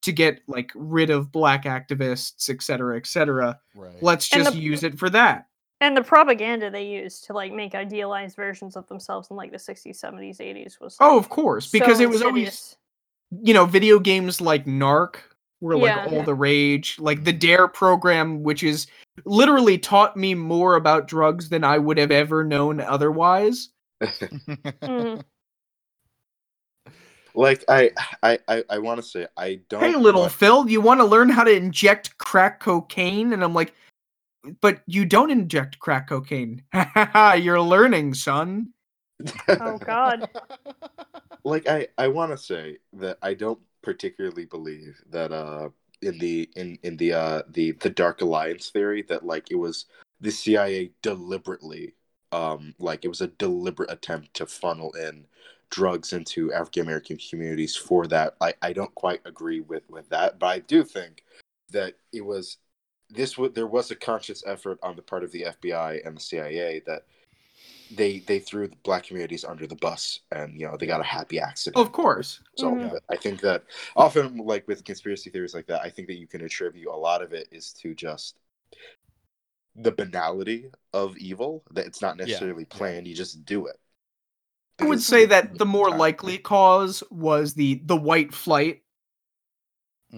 to get like rid of black activists, et cetera, et cetera. Right. Let's just the- use it for that." And the propaganda they used to like make idealized versions of themselves in like the 60s, 70s, 80s was Oh, of course, because so it was always you know, video games like Narc were like Yeah. all the rage. Like the DARE program, which is literally taught me more about drugs than I would have ever known otherwise. Mhm. (laughs) Like I I I, I want to say I don't. Hey, little want- Phil, you want to learn how to inject crack cocaine? And I'm like, but you don't inject crack cocaine. (laughs) You're learning, son. Oh God. (laughs) like I I want to say that I don't particularly believe that uh in the in in the uh the the Dark Alliance theory that like it was the CIA deliberately um like it was a deliberate attempt to funnel in drugs into African American communities for that. I I don't quite agree with with that, but I do think that it was this would there was a conscious effort on the part of the FBI and the CIA that they they threw the black communities under the bus and you know they got a happy accident Of course. so Mhm. i think that often like with conspiracy theories like that i think that you can attribute a lot of it is to just the banality of evil that it's not necessarily yeah. planned you just do it I would say that the more time. likely cause was the the white flight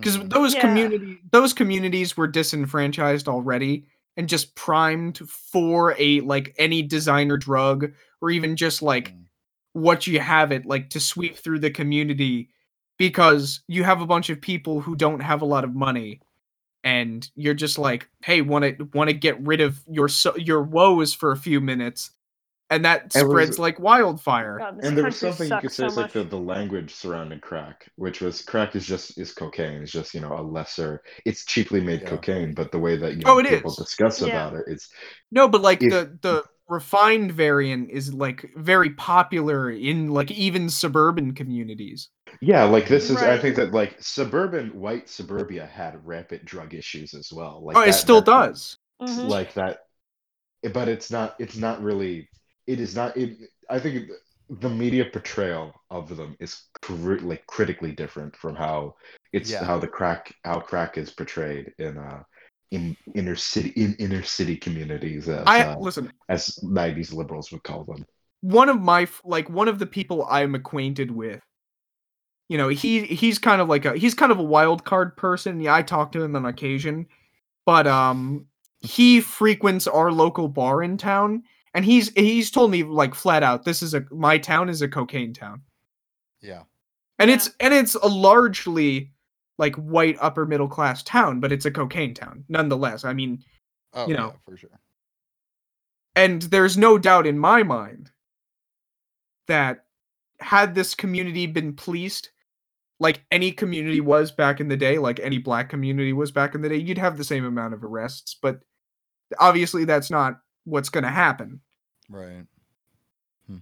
because Mhm. those Yeah. community those communities were disenfranchised already and just primed for a like any designer drug or even just like Mm. what you have it like to sweep through the community because you have a bunch of people who don't have a lot of money and you're just like hey want to want to get rid of your so- your woes for a few minutes and that And was- spreads like wildfire God, and there was something you could say so is like the, the language surrounding crack which was crack is just is cocaine it's just you know a lesser it's cheaply made Yeah. cocaine but the way that you Oh, know it people is. discuss Yeah. about it it's No, but like If- the the refined variant is like very popular in like even suburban communities. yeah like this is i think that like suburban white suburbia had rampant drug issues as well like oh, it that- still that- does. Mhm. like that but it's not it's not really it is not it i think the media portrayal of them is cri- like critically different from how it's Yeah. how the crack how crack is portrayed in uh in inner city in inner city communities as I uh, listen. as 90s liberals would call them One of my like one of the people I'm acquainted with. You know, he he's kind of like a he's kind of a wild card person. Yeah, I talk to him on occasion, but um, he frequents our local bar in town, and he's he's told me like flat out, this is a my town is a cocaine town. Yeah. and Yeah. it's and it's a largely like white upper middle class town but it's a cocaine town nonetheless i mean Oh, You yeah, know. for sure. and there's no doubt in my mind that had this community been policed like any community was back in the day like any black community was back in the day you'd have the same amount of arrests but obviously that's not what's going to happen Right.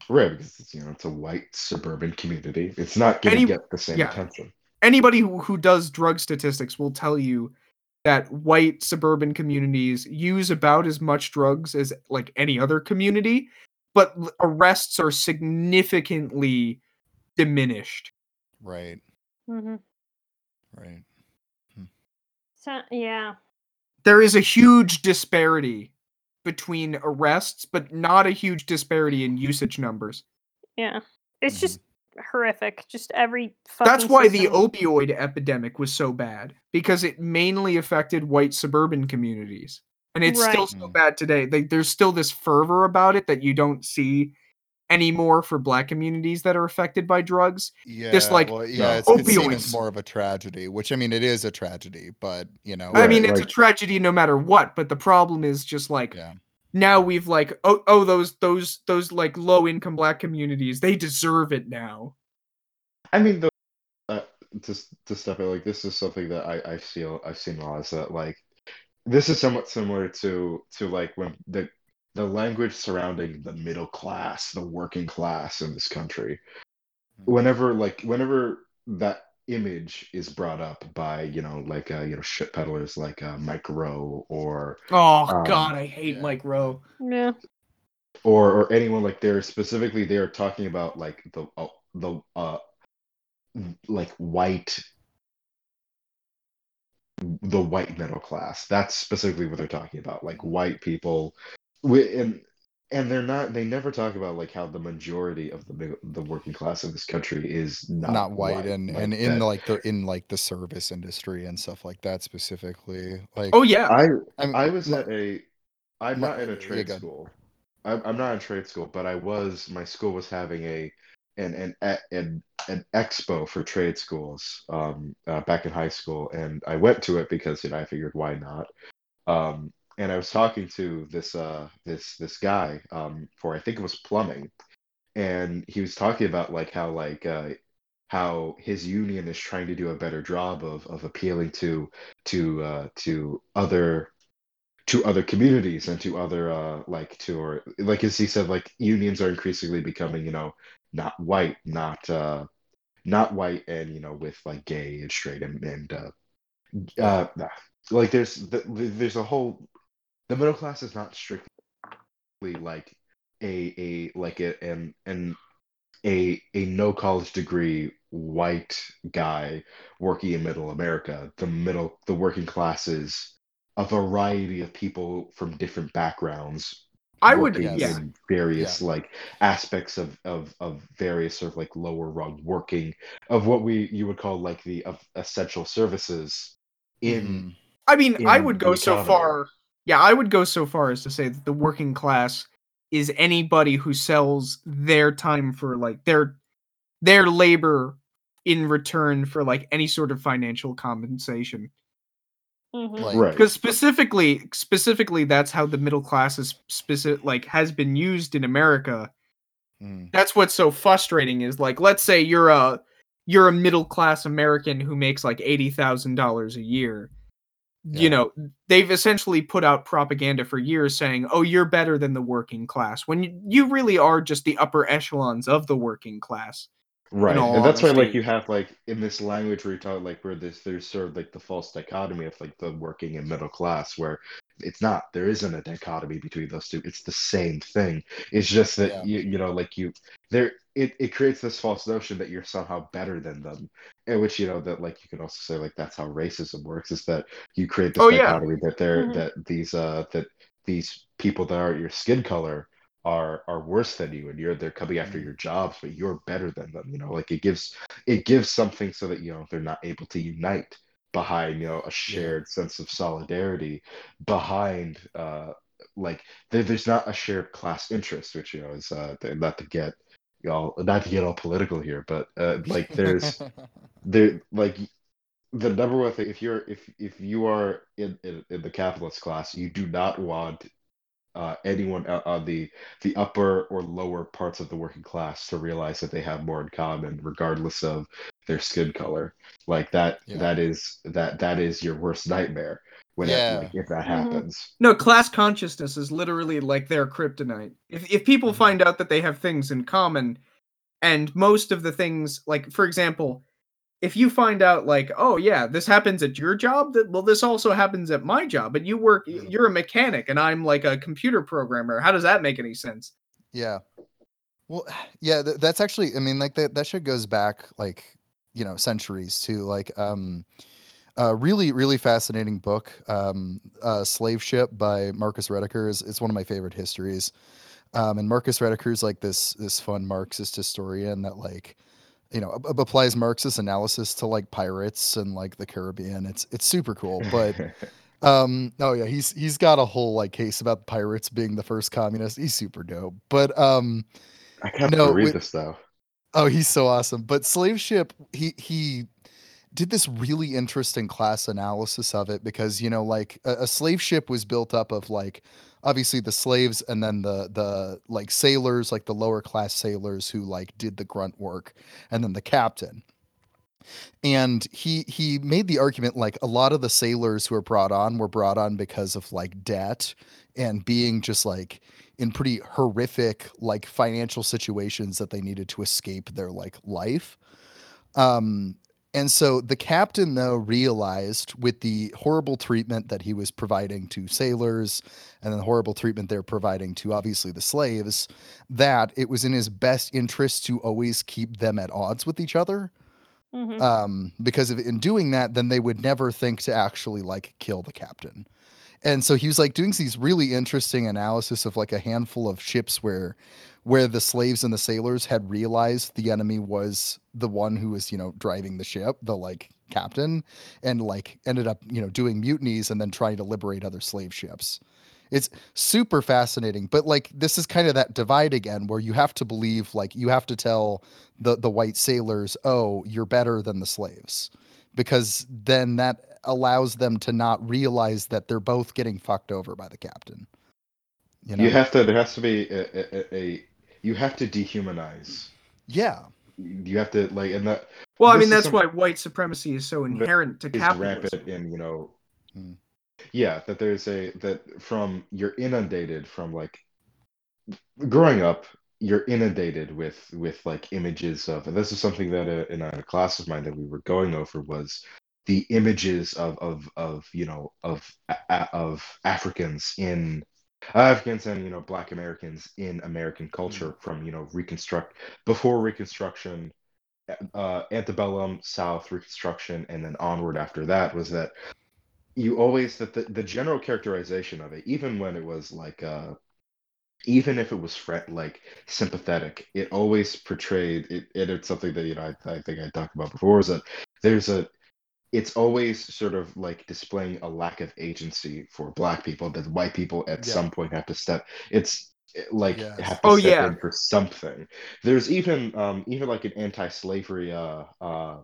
right because it's, you know it's a white suburban community it's not going to get the same yeah. attention anybody who, who does drug statistics will tell you that white suburban communities use about as much drugs as like any other community but arrests are significantly diminished Right. Mhm. Right. So, yeah. there is a huge disparity between arrests but not a huge disparity in usage numbers Yeah. It's just mm-hmm. horrific. Just every fucking That's why the opioid epidemic was so bad because it mainly affected white suburban communities. And it's still so bad today. Like, there's still this fervor about it that you don't see anymore for black communities that are affected by drugs. Yeah, Just like well, yeah, it's, it's seen as more of a tragedy, which I mean, it is a tragedy, but you know, I Right, mean, it's a tragedy no matter what, but the problem is just like yeah, now we've like oh oh those those those like low income black communities, they deserve it now. I mean, the, uh, to to step in, like this is something that I I feel I've seen a lot is that like this is somewhat similar to to like when the the language surrounding the middle class, the working class in this country. Whenever like whenever that image is brought up by you know like uh, you know shit peddlers like uh, Mike Rowe or Oh Um, god, I hate yeah. Mike Rowe. Yeah. or or anyone like they're specifically they're talking about like the uh, the uh like white the white middle class that's specifically what they're talking about like white people wi- and and they're not they never talk about like how the majority of the mid- the working class of this country is not, not, white, and like and in like the in like the service industry and stuff like that specifically. Like, Oh yeah. I I, mean, I was my- at a. I'm my- not in a trade school. I'm, I'm not in trade school, but I was. My school was having a an an an, an expo for trade schools um, uh, back in high school, and I went to it because you know I figured why not. Um, and I was talking to this uh this this guy um, for I think it was plumbing, and he was talking about like how like uh, how his union is trying to do a better job of of appealing to to uh, to other to other communities and to other uh like to or like as he said like unions are increasingly becoming you know not white not uh not white and you know with like gay and straight and and uh uh like there's the, there's a whole the middle class is not strictly like a a like a and and a a no college degree white guy working in middle America. The middle the working class is a variety of people from different backgrounds. I would working Yes. in various like aspects of, of of various sort of like lower rung working of what we you would call like the of essential services in Mhm. I mean, I would the go so far. Yeah, I would go so far as to say that the working class is anybody who sells their time for like their their labor in return for like any sort of financial compensation. Mhm. Like, right Because specifically, specifically, that's how the middle class is specific like has been used in America. mm, That's what's so frustrating is like, let's say you're a you're a middle class American who makes like eighty thousand dollars a year. Yeah. You know, they've essentially put out propaganda for years saying, "Oh, you're better than the working class," when you, you really are just the upper echelons of the working class. Right, and that's why like you have like in this language where you talk like where this there's sort of like the false dichotomy of like the working and middle class where it's not there isn't a dichotomy between those two it's the same thing it's just that Yeah. you you know like you there it, it creates this false notion that you're somehow better than them and which you know that like you could also say like that's how racism works is that you create this Oh, yeah. that they're Mhm. that these uh that these people that are your skin color are are worse than you and you're they're coming after Mhm. your jobs but you're better than them you know like it gives it gives something so that you know they're not able to unite behind you know a shared sense of solidarity behind uh like there, there's not a shared class interest which you know is uh not to get y'all not to get all political here but uh like there's (laughs) there like the number one thing if you're if if you are in in, in the capitalist class you do not want uh, anyone on the the upper or lower parts of the working class to realize that they have more in common regardless of their skin color like that Yeah. that is that that is your worst nightmare when it- Yeah. like, if that Mhm. happens No, class consciousness is literally like their kryptonite. If if people Mhm. find out that they have things in common, and most of the things, like for example, if you find out like, oh yeah, this happens at your job, that well, this also happens at my job, but you work, Mhm. you're a mechanic, and I'm like a computer programmer. How does that make any sense? Yeah. Well, (sighs) yeah, th- that's actually I mean like that that shit goes back like, you know, centuries to like um a really really fascinating book um uh Slave Ship by Marcus Rediker is it's one of my favorite histories. Um and Marcus Rediker is like this this fun Marxist historian that like you know ab- applies Marxist analysis to like pirates and like the Caribbean. It's it's super cool, but (laughs) um oh yeah he's he's got a whole like case about pirates being the first communist. He's super dope, but um I can't No, read with- this though. Oh, he's so awesome. But slave ship, he he did this really interesting class analysis of it because you know, like a, a slave ship was built up of like obviously the slaves and then the the like sailors, like the lower class sailors who like did the grunt work, and then the captain. And he he made the argument like a lot of the sailors who were brought on were brought on because of like debt and being just like in pretty horrific like financial situations that they needed to escape their like life um and so the captain though realized with the horrible treatment that he was providing to sailors and the horrible treatment they're providing to obviously the slaves that it was in his best interest to always keep them at odds with each other Mhm. um, because if, in doing that, then they would never think to actually like kill the captain. And so he was like doing these really interesting analysis of like a handful of ships where where the slaves and the sailors had realized the enemy was the one who was, you know, driving the ship, the like captain, and like ended up, you know, doing mutinies and then trying to liberate other slave ships. It's super fascinating, but like this is kind of that divide again where you have to believe like you have to tell the the white sailors, "Oh, you're better than the slaves." Because then that allows them to not realize that they're both getting fucked over by the captain. You know? You have to. There has to be a, a, a. You have to dehumanize. yeah. You have to like, and that Well, I mean that's why white supremacy is so inherent to is capitalism. rampant in you know. Hmm. Yeah, that there's a that from you're inundated from like growing up. You're inundated with with like images of, and this is something that uh, in a class of mine that we were going over was the images of of of you know of of Africans in Africans and you know Black Americans in American culture from you know Reconstruct before Reconstruction, uh, antebellum, South Reconstruction, and then onward after that was that you always that the, the general characterization of it, even when it was like uh even if it was fret like sympathetic, it always portrayed it, it it's something that you know I, I think I talked about before is that there's a it's always sort of like displaying a lack of agency for black people that white people at Yeah. some point have to step it's like Yes. have to Oh, step yeah. in for something there's even um even like an anti-slavery uh uh,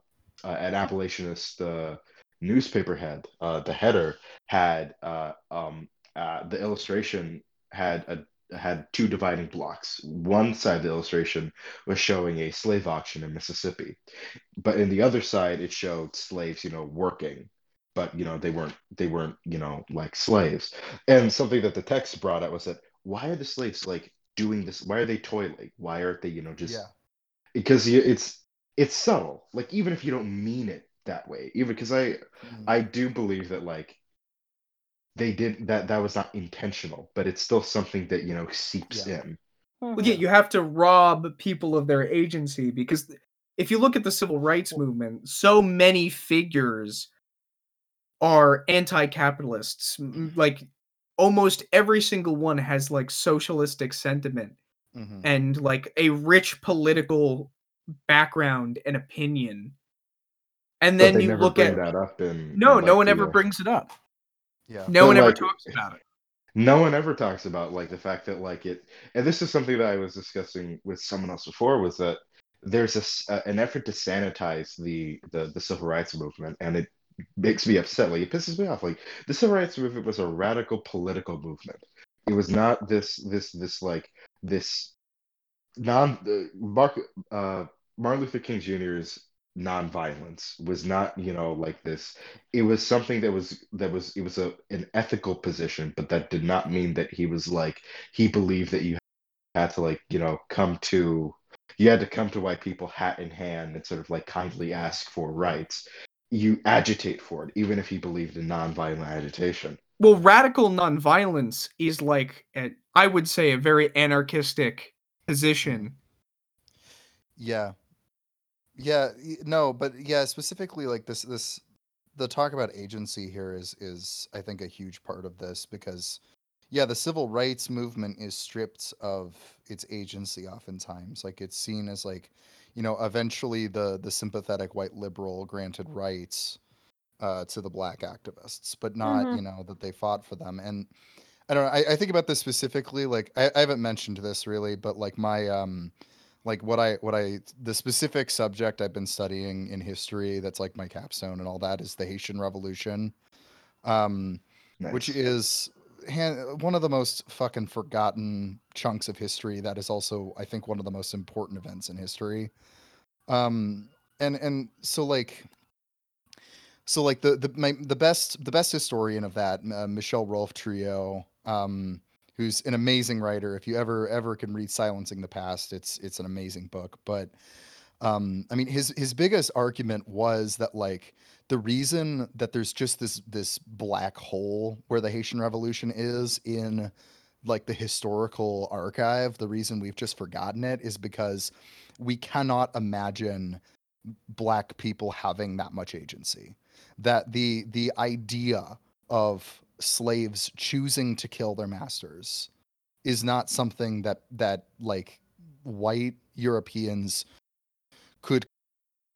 uh an abolitionist uh newspaper head uh the header had uh um uh the illustration had a had two dividing blocks. One side of the illustration was showing a slave auction in mississippi but in the other side it showed slaves you know working but you know they weren't they weren't you know like slaves. And something that the text brought up was that why are the slaves like doing this? Why are they toiling? Why aren't they you know just Yeah. because it's it's subtle. Like even if you don't mean it that way even because i Mm. i do believe that like they did that that was not intentional but it's still something that you know seeps Yeah. in Well, Mhm. yeah, you have to rob people of their agency because if you look at the civil rights movement, so many figures are anti-capitalists. Like almost every single one has like socialistic sentiment Mhm. and like a rich political background and opinion. And then you look look at that up in no, in, no one ever uh, brings it up. Yeah. No But, one ever talks about it. no one ever talks about like the fact that like it and this is something that i was discussing with someone else before was that there's a s- uh, an effort to sanitize the, the the civil rights movement and it makes me upset like it pisses me off like the civil rights movement was a radical political movement it was not this this this like this non uh, mark uh martin luther king jr's nonviolence was not you know like this it was something that was that was it was a an ethical position but that did not mean that he was like he believed that you had to like you know come to you had to come to white people hat in hand and sort of like kindly ask for rights you agitate for it even if he believed in nonviolent agitation Well, radical nonviolence is like a, I would say a very anarchistic position. Yeah. Yeah, y- no, but yeah, specifically like this this the talk about agency here is is I think a huge part of this because yeah, the civil rights movement is stripped of its agency oftentimes. Like it's seen as like, you know, eventually the the sympathetic white liberal granted rights uh, to the black activists, but not Mhm. you know that they fought for them. And I don't know. I, I think about this specifically. Like I, I haven't mentioned this really, but like my um, like what I what I the specific subject I've been studying in history that's like my capstone and all that is the Haitian Revolution. Um, which is one of the most fucking forgotten chunks of history that is also i think one of the most important events in history um and and so like so like the the my, the best the best historian of that uh, Michel-Rolph Trouillot um who's an amazing writer. If you ever ever can read silencing the past it's it's an amazing book. But um i mean his his biggest argument was that like the reason that there's just this this black hole where the haitian revolution is in like the historical archive the reason we've just forgotten it is because we cannot imagine black people having that much agency. That the the idea of slaves choosing to kill their masters is not something that that like white europeans could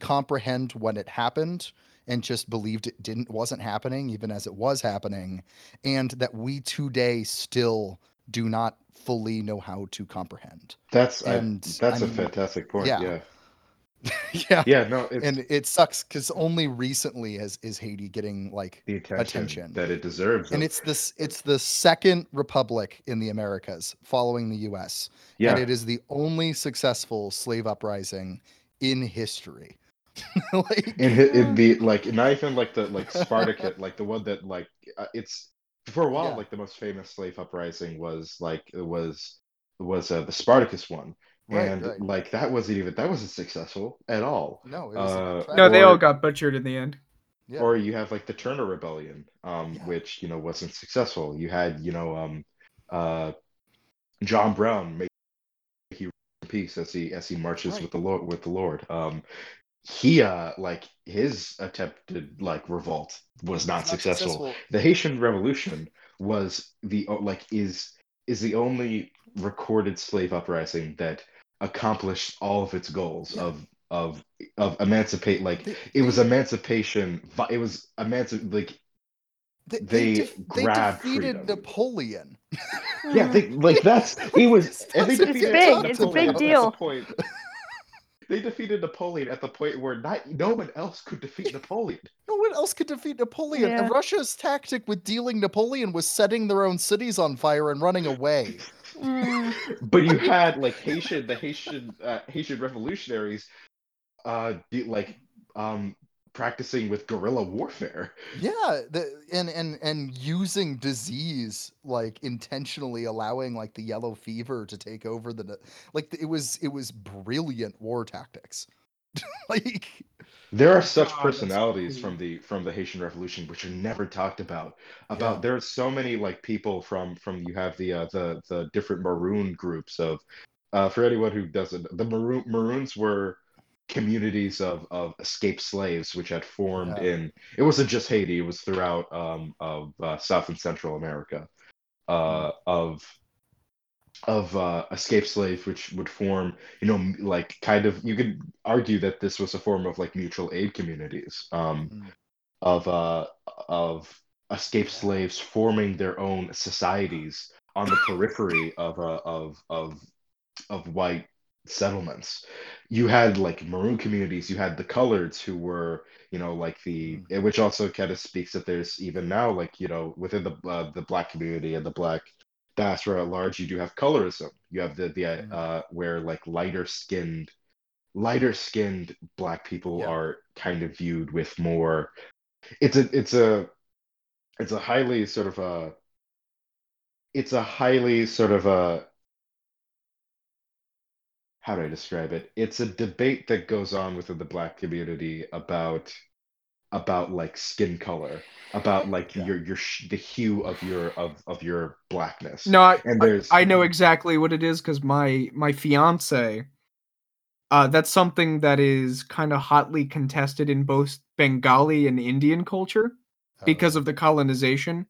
comprehend when it happened and just believed it didn't wasn't happening even as it was happening and that we today still do not fully know how to comprehend That's I- and, that's I a mean, fantastic point. yeah. Yeah, (laughs) yeah yeah. No, it's and it sucks because only recently has is haiti getting like the attention, attention. that it deserves. and of- it's this it's the second republic in the americas following the us yeah, and it is the only successful slave uprising in history (laughs) like and it, it the like not even like the like Spartacus, like the one that like uh, it's for a while Yeah. like the most famous slave uprising was like it was was uh, the Spartacus one, Right, and right. like that wasn't even that wasn't successful at all. no it was Uh. No, they all got butchered in the end. Yeah. Or you have like the Turner Rebellion, um, Yeah. which you know wasn't successful. You had you know um, uh, John Brown may he rest in peace as he as he marches Right. with the Lord with the Lord. Um, he uh like his attempted like revolt was not, It's successful. The Haitian Revolution was the like is is the only recorded slave uprising that accomplished all of its goals Yeah. of of of emancipate like They- it was they- emancipation it was emancipate like they, they def- they grabbed defeated freedom. napoleon yeah they mm-hmm. like that's (laughs) he was and they It's defeated big, it's a big deal. point- (laughs) they defeated Napoleon at the point where not no one else could defeat Napoleon. (laughs) no one else could defeat napoleon Yeah. and russia's tactic with dealing napoleon was setting their own cities on fire and running away But you had like Haitian, the Haitian uh, Haitian revolutionaries, uh, like um practicing with guerrilla warfare. Yeah, the, and and and using disease like intentionally allowing like the yellow fever to take over the like it was it was brilliant war tactics. (laughs) like There are such personalities from the from the Haitian Revolution which are never talked about. About Yeah. there are so many like people from from you have the uh, the the different maroon groups of uh, for anyone who doesn't the maroon maroons were communities of of escaped slaves which had formed Yeah. in it wasn't just Haiti it was throughout um of uh, South and Central America uh of of uh, escaped slaves, which would form, you know, like kind of, you could argue that this was a form of like mutual aid communities, um, Mm. of uh, of escaped slaves forming their own societies on the periphery of uh, of of of white settlements. You had like maroon communities. You had the coloreds who were, you know, like the eh, which also kind of speaks that there's even now like you know within the uh, the black community and the black diaspora at large, you do have colorism. You have the the Mhm. uh, where like lighter skinned lighter skinned black people Yeah. are kind of viewed with more it's a it's a it's a highly sort of a it's a highly sort of a how do I describe it? It's a debate that goes on within the black community about about like skin color, about like Yeah. your your sh- the hue of your of of your blackness. No, I, and I- there's I know exactly what it is because my my fiance, uh, that's something that is kind of hotly contested in both Bengali and Indian culture oh, because of the colonization.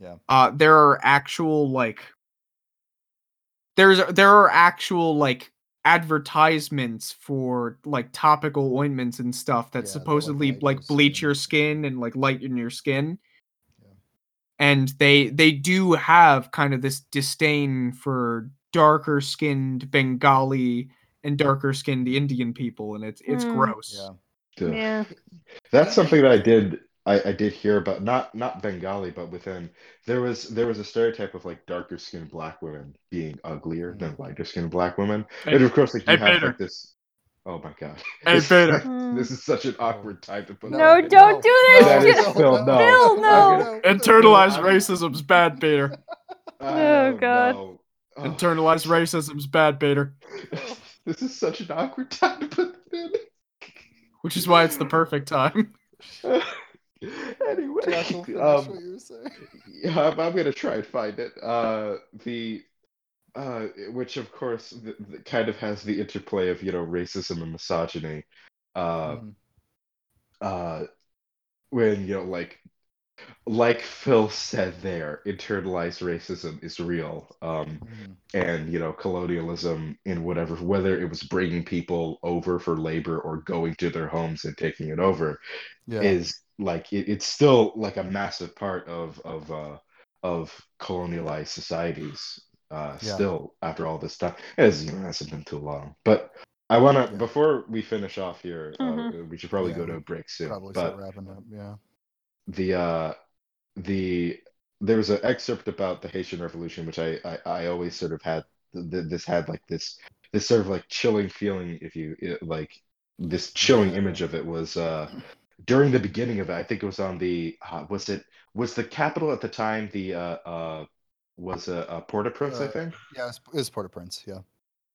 Yeah. Uh, there are actual like there's there are actual like advertisements for like topical ointments and stuff that Yeah, that, like, supposedly like bleach skin. your skin and like lighten your skin. Yeah. And they they do have kind of this disdain for darker skinned Bengali and darker skinned Indian people, and it's it's Mm. gross. Yeah. Yeah. That's something that I did I, I did hear about not not Bengali, but within there was there was a stereotype of like darker skinned black women being uglier than mm. lighter skinned black women. Hey- and of course like you hey, have Peter. like this oh my god. (laughs) Hey, This- (laughs) Peter. This is such an awkward time to put No, No, that in. don't do this. That is Ju- Phil, no. Phil, no. Internalized racism's bad, Peter. Oh, God. no. Oh. Internalized racism's bad, Peter. This is such an awkward time to put that in. Which is why it's the perfect time. (laughs) (laughs) anyway, (laughs) um, what you were saying. (laughs) yeah, I'm, I'm gonna try and find it. Uh, the uh, which of course th- th- kind of has the interplay of you know racism and misogyny. Uh, Mhm. uh, when you know like like Phil said there, internalized racism is real. Um, Mhm. and you know colonialism in whatever whether it was bringing people over for labor or going to their homes and taking it over Yeah. is like it, it's still like a massive part of of uh of colonialized societies uh Yeah. still after all this time as you know it hasn't been too long but i want to Yeah. before we finish off here uh, Mhm. we should probably Yeah, go to a break soon Probably but start wrapping up. Yeah. the uh the there was an excerpt about the Haitian Revolution, which I I, I always sort of had th- th- this had like this this sort of like chilling feeling if you it, like this chilling image of it was uh during the beginning of it. I think it was on the uh, was it was the capital at the time the uh uh was a uh, Port-au-Prince I Uh, think. Yeah. It's, it's Port-au-Prince. Yeah.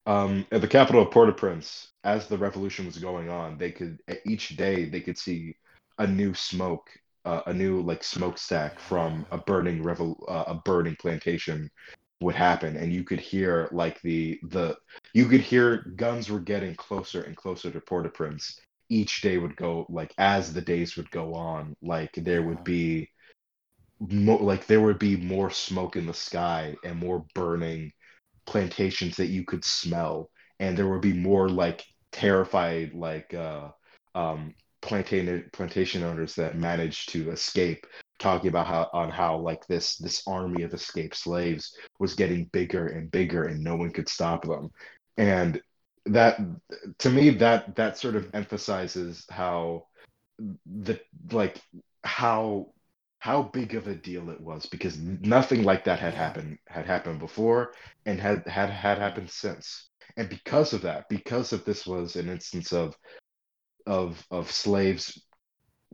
Um, at the capital of Port-au-Prince, as the revolution was going on, they could each day they could see a new smoke, uh, a new like smokestack from a burning revol uh, a burning plantation would happen, and you could hear like the the you could hear guns were getting closer and closer to Port-au-Prince. Each day would go like as the days would go on, like there would be mo- like there would be more smoke in the sky and more burning plantations that you could smell. And there would be more like terrified like uh um plantation plantation owners that managed to escape talking about how on how like this this army of escaped slaves was getting bigger and bigger and no one could stop them. And that to me that that sort of emphasizes how the like how how big of a deal it was because nothing like that had happened had happened before and had had had happened since. And because of that because of this was an instance of of of slaves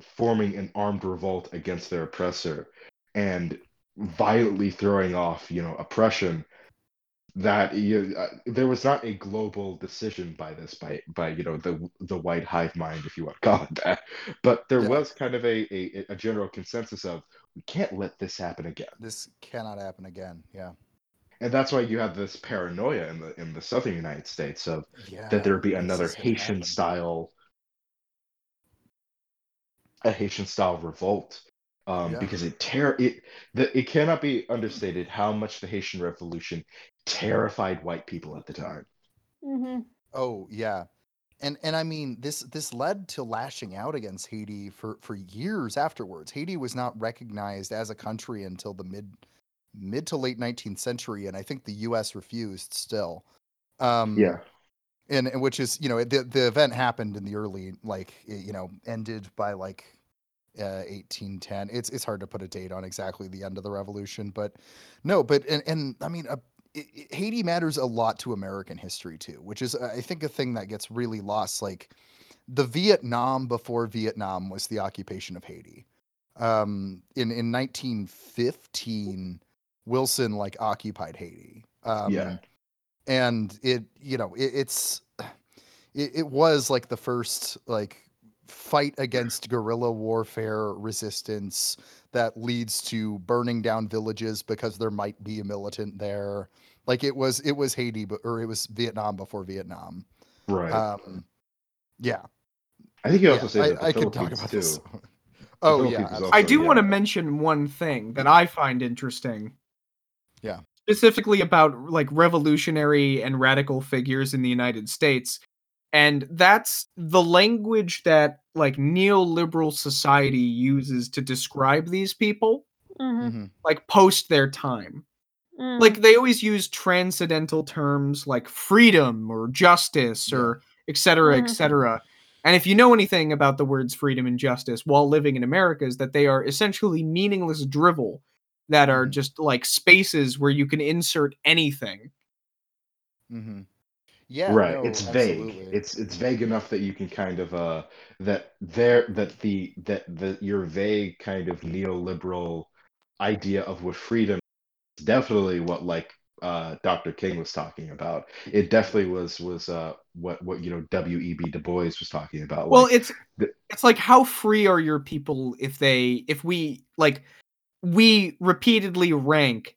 forming an armed revolt against their oppressor and violently throwing off you know oppression that you, uh, there was not a global decision by this by by you know the the white hive mind if you want to call it that but there Yeah. was kind of a, a a general consensus of we can't let this happen again This cannot happen again. Yeah. and that's why you have this paranoia in the in the southern united states of Yeah. that there would be another haitian style a haitian style revolt um, Yeah. because it tear it the, it cannot be understated how much the haitian revolution terrified white people at the time hmm Oh yeah. And and I mean this this led to lashing out against Haiti for for years afterwards. Haiti was not recognized as a country until the mid mid to late 19th century and I think the US refused still. Um yeah and, and which is you know the the event happened in the early like it, you know ended by like uh 1810 it's it's hard to put a date on exactly the end of the revolution but no but and, and i mean uh, it, it- haiti matters a lot to american history too which is i think a thing that gets really lost like the vietnam before vietnam was the occupation of haiti. Um in in 1915 wilson like occupied haiti. Um Yeah. and it you know it, it's it, it was like the first like fight against guerrilla warfare resistance that leads to burning down villages because there might be a militant there like it was it was haiti but or it was vietnam before vietnam right um yeah i think you also yeah, say that the I, I could talk about too this (laughs) Oh yeah, is absolutely. I do yeah. want to mention one thing that I find interesting. Yeah. Specifically about like revolutionary and radical figures in the United States. And that's the language that like neoliberal society uses to describe these people, Mhm, Mhm. like post their time. Mm. Like they always use transcendental terms like freedom or justice or et cetera, et Mhm. cetera. And if you know anything about the words freedom and justice while living in America, is that they are essentially meaningless drivel that are Mhm. just like spaces where you can insert anything. Mm-hmm. Yeah, right no, it's vague it's it's vague enough that you can kind of uh that there that the that the your vague kind of neoliberal idea of what freedom is definitely what like uh dr king was talking about it definitely was was uh what what you know w.e.b du bois was talking about well, like, it's the- it's like how free are your people if they if we like we repeatedly rank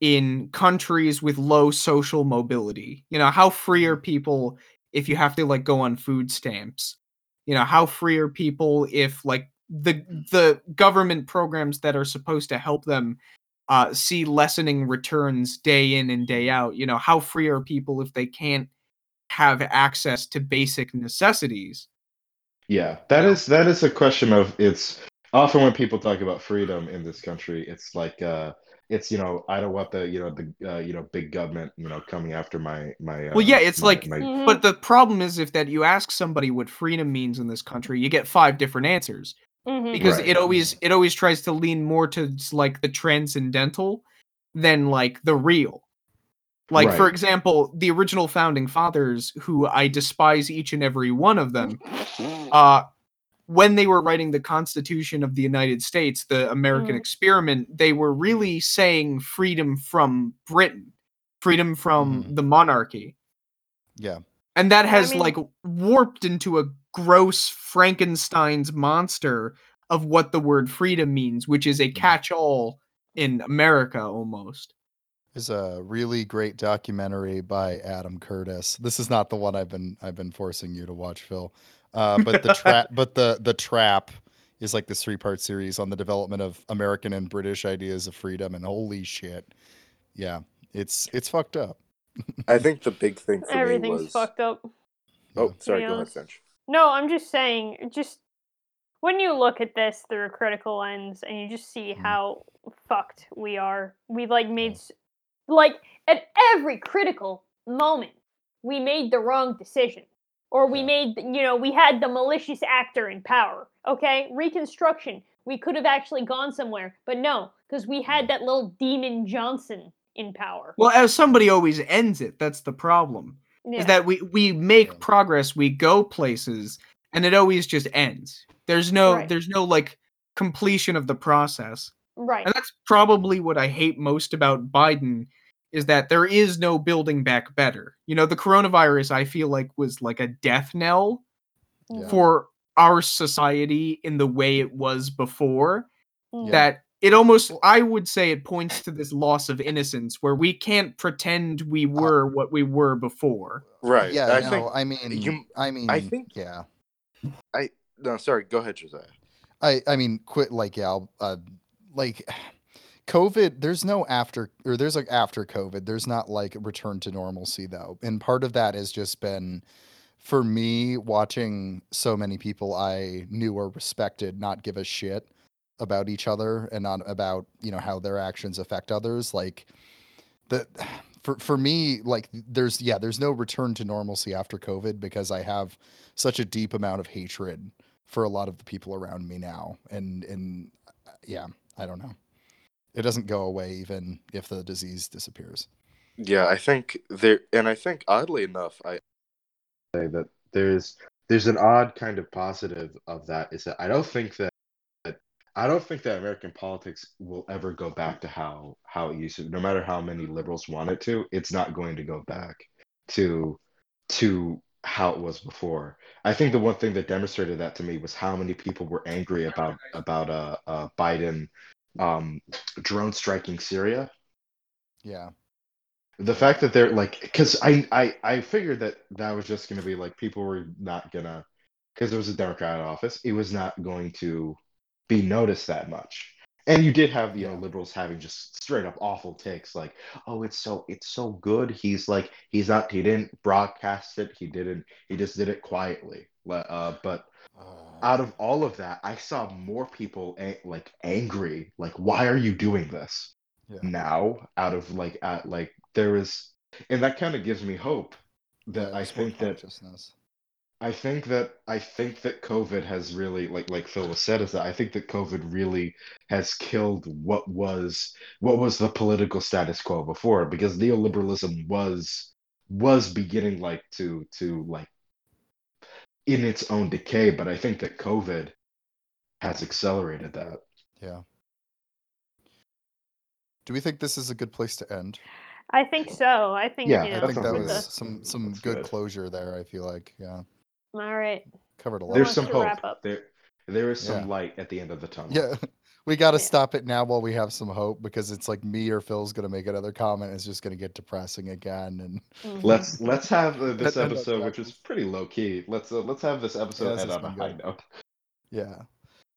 in countries with low social mobility. You know, how free are people if you have to like go on food stamps? You know, how free are people if like the the government programs that are supposed to help them uh, see lessening returns day in and day out? You know, how free are people if they can't have access to basic necessities? Yeah, that is that is a question of it's often when people talk about freedom in this country, it's like uh it's you know I don't want the you know the uh, you know big government you know coming after my my uh, Well, yeah, it's my- like- my- Mhm. But the problem is if that you ask somebody what freedom means in this country, you get five different answers. Mhm. because Right. it always it always tries to lean more to like the transcendental than like the real like for example the original founding fathers who i despise each and every one of them (laughs) uh when they were writing the constitution of the united states the american Mhm. experiment they were really saying freedom from britain freedom from Mhm. the monarchy Yeah. and that I has mean- like warped into a gross frankenstein's monster of what the word freedom means which is a catch-all in america almost There's a really great documentary by Adam Curtis. This is not the one I've been I've been forcing you to watch, Phil. Uh, but the trap, (laughs) but the the trap is like this three part series on the development of American and British ideas of freedom. And holy shit, yeah, it's it's fucked up. I think the big thing for me Everything's was. fucked up. Oh, sorry. be Go ahead, honest. Finch. No, I'm just saying, just when you look at this through a critical lens and you just see Mhm. how fucked we are, we like made, like, at every critical moment, we made the wrong decision. Or we made, you know, we had the malicious actor in power. Okay? Reconstruction. We could have actually gone somewhere, but no, because we had that little demon Johnson in power. well as somebody always ends it that's the problem Yeah. is that we we make Yeah. progress we go places and it always just ends there's no Right. there's no like completion of the process right. and that's probably what i hate most about biden is that there is no building back better you know the coronavirus i feel like was like a death knell Yeah. for our society in the way it was before Mm. that it almost i would say it points to this loss of innocence where we can't pretend we were what we were before Right. Yeah, I no, think. I mean, you- I mean, I think- yeah. I no, sorry. Go ahead, Josiah. I I mean, quit like yeah, I'll, uh, like COVID. There's no after or there's like after COVID. There's not like a return to normalcy though, and part of that has just been for me watching so many people I knew or respected not give a shit about each other and not about you know how their actions affect others. Like the (sighs) for for me like there's yeah there's no return to normalcy after COVID because I have such a deep amount of hatred for a lot of the people around me now and and uh, yeah i don't know it doesn't go away even if the disease disappears Yeah, I think there, and I think oddly enough, I say that there's there's an odd kind of positive of that is that I don't think that that- I don't think that American politics will ever go back to how how it used to. No matter how many liberals want it to, it's not going to go back to to how it was before. I think the one thing that demonstrated that to me was how many people were angry about about uh, uh Biden um drone striking Syria yeah the fact that they're like because I, I i figured that that was just going to be like people were not gonna because it was a democrat office it was not going to be noticed that much. And you did have you know liberals having just straight up awful takes like, oh, it's so it's so good. He's like he's not he didn't broadcast it. He didn't he just did it quietly. Uh, but out of all of that, I saw more people a- like angry. Like, why are you doing this Yeah. now? Out of like, at like there is, and that kind of gives me hope that Yeah, I think that consciousness. I think that I think that COVID has really like like Phil was said is that I think that COVID really has killed what was what was the political status quo before because neoliberalism was was beginning like to to like in its own decay but I think that COVID has accelerated that. Yeah. Do we think this is a good place to end? I think so. I think Yeah, you I know, I think that uh, was the- some some good good. closure there. I feel like yeah, all right. covered a lot. There's some hope. There there is some Yeah. light at the end of the tunnel. Yeah, (laughs) we got to Yeah. stop it now while we have some hope because it's like me or Phil's gonna make another comment. It's just gonna get depressing again. And Mhm. Let's let's have uh, this (laughs) That- that- episode, that- which is pretty low key. Let's uh, let's have this episode this end on a high good. note. yeah,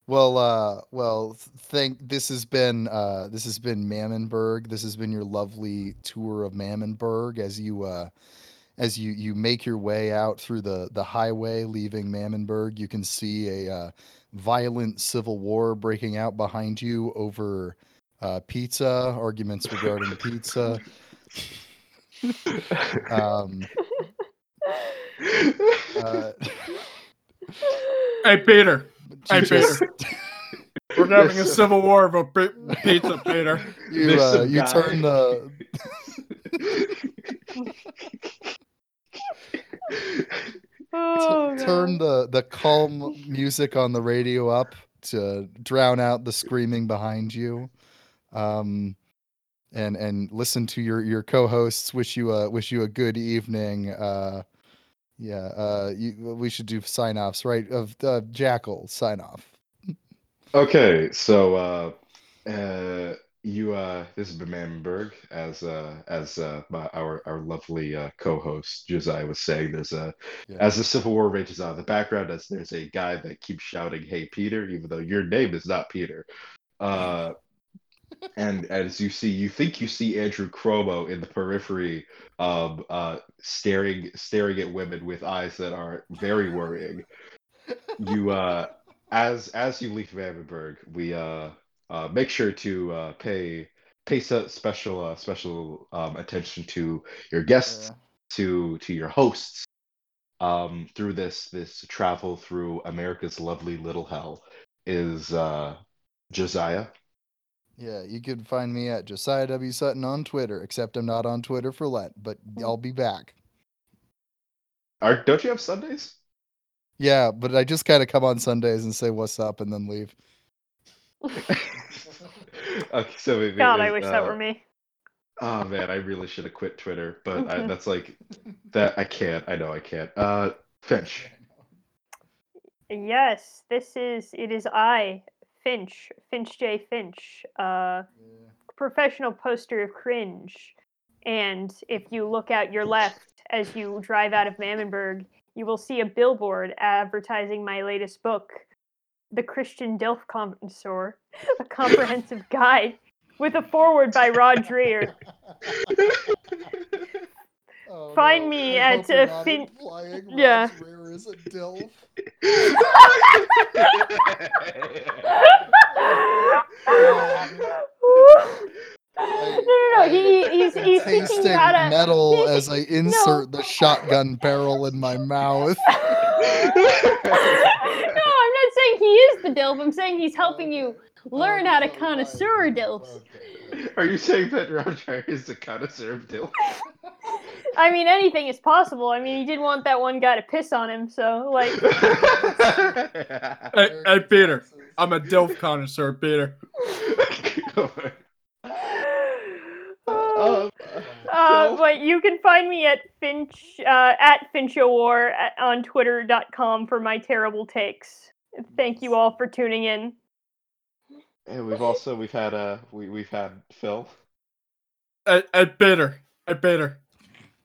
well, uh, well, thank. This has been uh, this has been Mammonburg. This has been your lovely tour of Mammonburg as you uh, as you you make your way out through the the highway leaving Mammonburg. You can see a uh, violent civil war breaking out behind you over uh, pizza arguments regarding pizza. Um, uh, Hey, Peter. (laughs) Hey, Jesus. We're having a civil war over pi- pizza, Peter. you uh, you turn the (laughs) (laughs) (laughs) Oh, turn the the calm music on the radio up to drown out the screaming behind you. Um and and listen to your your co-hosts wish you a wish you a good evening. Uh yeah uh you, we should do sign offs right? Of uh, jackal sign off. Okay, so uh, uh, you uh, this is Mammonburg as uh, as uh, my, our our lovely uh, co-host Josiah was saying. There's a Yeah. as the civil war rages on in the background, as there's a guy that keeps shouting, "Hey Peter," even though your name is not Peter. Uh, (laughs) and as you see, you think you see Andrew Cuomo in the periphery, um, uh, staring staring at women with eyes that are very worrying. You uh, as as you leave Mammonburg, we uh, uh, make sure to uh, pay pay se- special uh, special um, attention to your guests, Yeah. to to your hosts, um, through this this travel through America's lovely little hell. Is uh, Josiah? Yeah, you can find me at Josiah W. Sutton on Twitter, except I'm not on Twitter for Lent, but I'll be back. Are don't you have Sundays? Yeah, but I just kind of come on Sundays and say what's up and then leave. (laughs) okay, so maybe God, I it- wish that uh, were me. Oh man, I really should have quit Twitter, but I, that's like (laughs) that. I can't. I know I can't. Uh, Finch. Yes, this is it is I, Finch, Finch J. Finch, uh, professional poster of cringe. And if you look out your left as you drive out of Mammonburg, you will see a billboard advertising my latest book, The Christian Dilf Connoisseur, a comprehensive guide, with a foreword by Rod Dreher. Oh, Find no, me I at, uh, Fin- Yeah. Dreher is a dilf. (laughs) no, no, no. He, he's, he's tasting teaching how to. metal as I insert the shotgun barrel in my (laughs) mouth. no, (laughs) saying he is the dilf. I'm saying he's helping you learn how to connoisseur dilfs. Are you saying that Roger is a connoisseur of dill? (laughs) I mean, anything is possible. I mean, he didn't want that one guy to piss on him, so like. (laughs) Hey, hey, Peter. I'm a DILF connoisseur, Peter. Um, (laughs) Uh, but you can find me at Finch uh, at FinchOwar at, on Twitter.com for my terrible takes. Thank you all for tuning in. and we've also we've had uh we we've had Phil. Hey, hey Peter. Hey, Peter.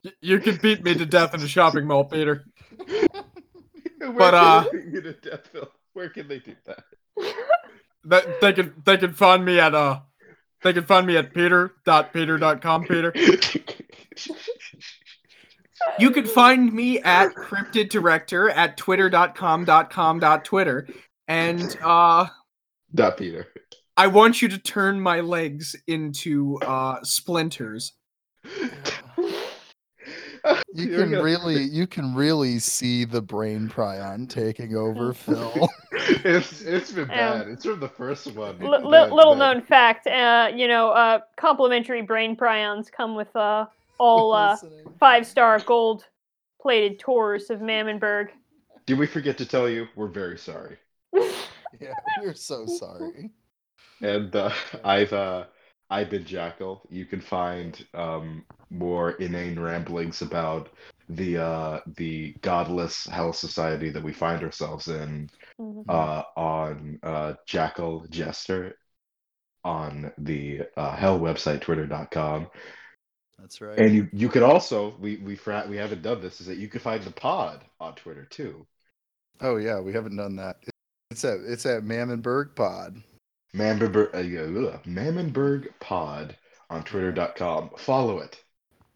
Y- you can beat me to death in a shopping mall, Peter. Where But, can uh, they beat you to death, Phil? Where can they do that? that they can they can find me at uh they can find me at peter.peter.com peter (laughs) you can find me at cryptid director at twitter.com.com.twitter and uh Not Peter. i want you to turn my legs into uh splinters You can really, you can really see the brain prion taking over (laughs) Phil. it's it's been Yeah. bad. It's from the first one. Li- that- little that- known fact, uh, you know, uh, complimentary brain prions come with uh, all uh, five star gold plated tours of Mammonburg. Did we forget to tell you? We're very sorry. (laughs) Yeah, we're so sorry. And uh, I've uh, I've been Jackal. You can find um, more inane ramblings about the uh, the godless hell society that we find ourselves in Mhm. uh, on uh, Jackal Jester on the uh, hell website twitter.com That's right. and you you could also we we fra- we haven't done this is that you could find the pod on twitter too oh yeah, we haven't done that. It's at it's at Mammonburg Pod. Mammonburg, uh, yeah, ugh, Mammonburg Pod on Twitter.com. Follow it.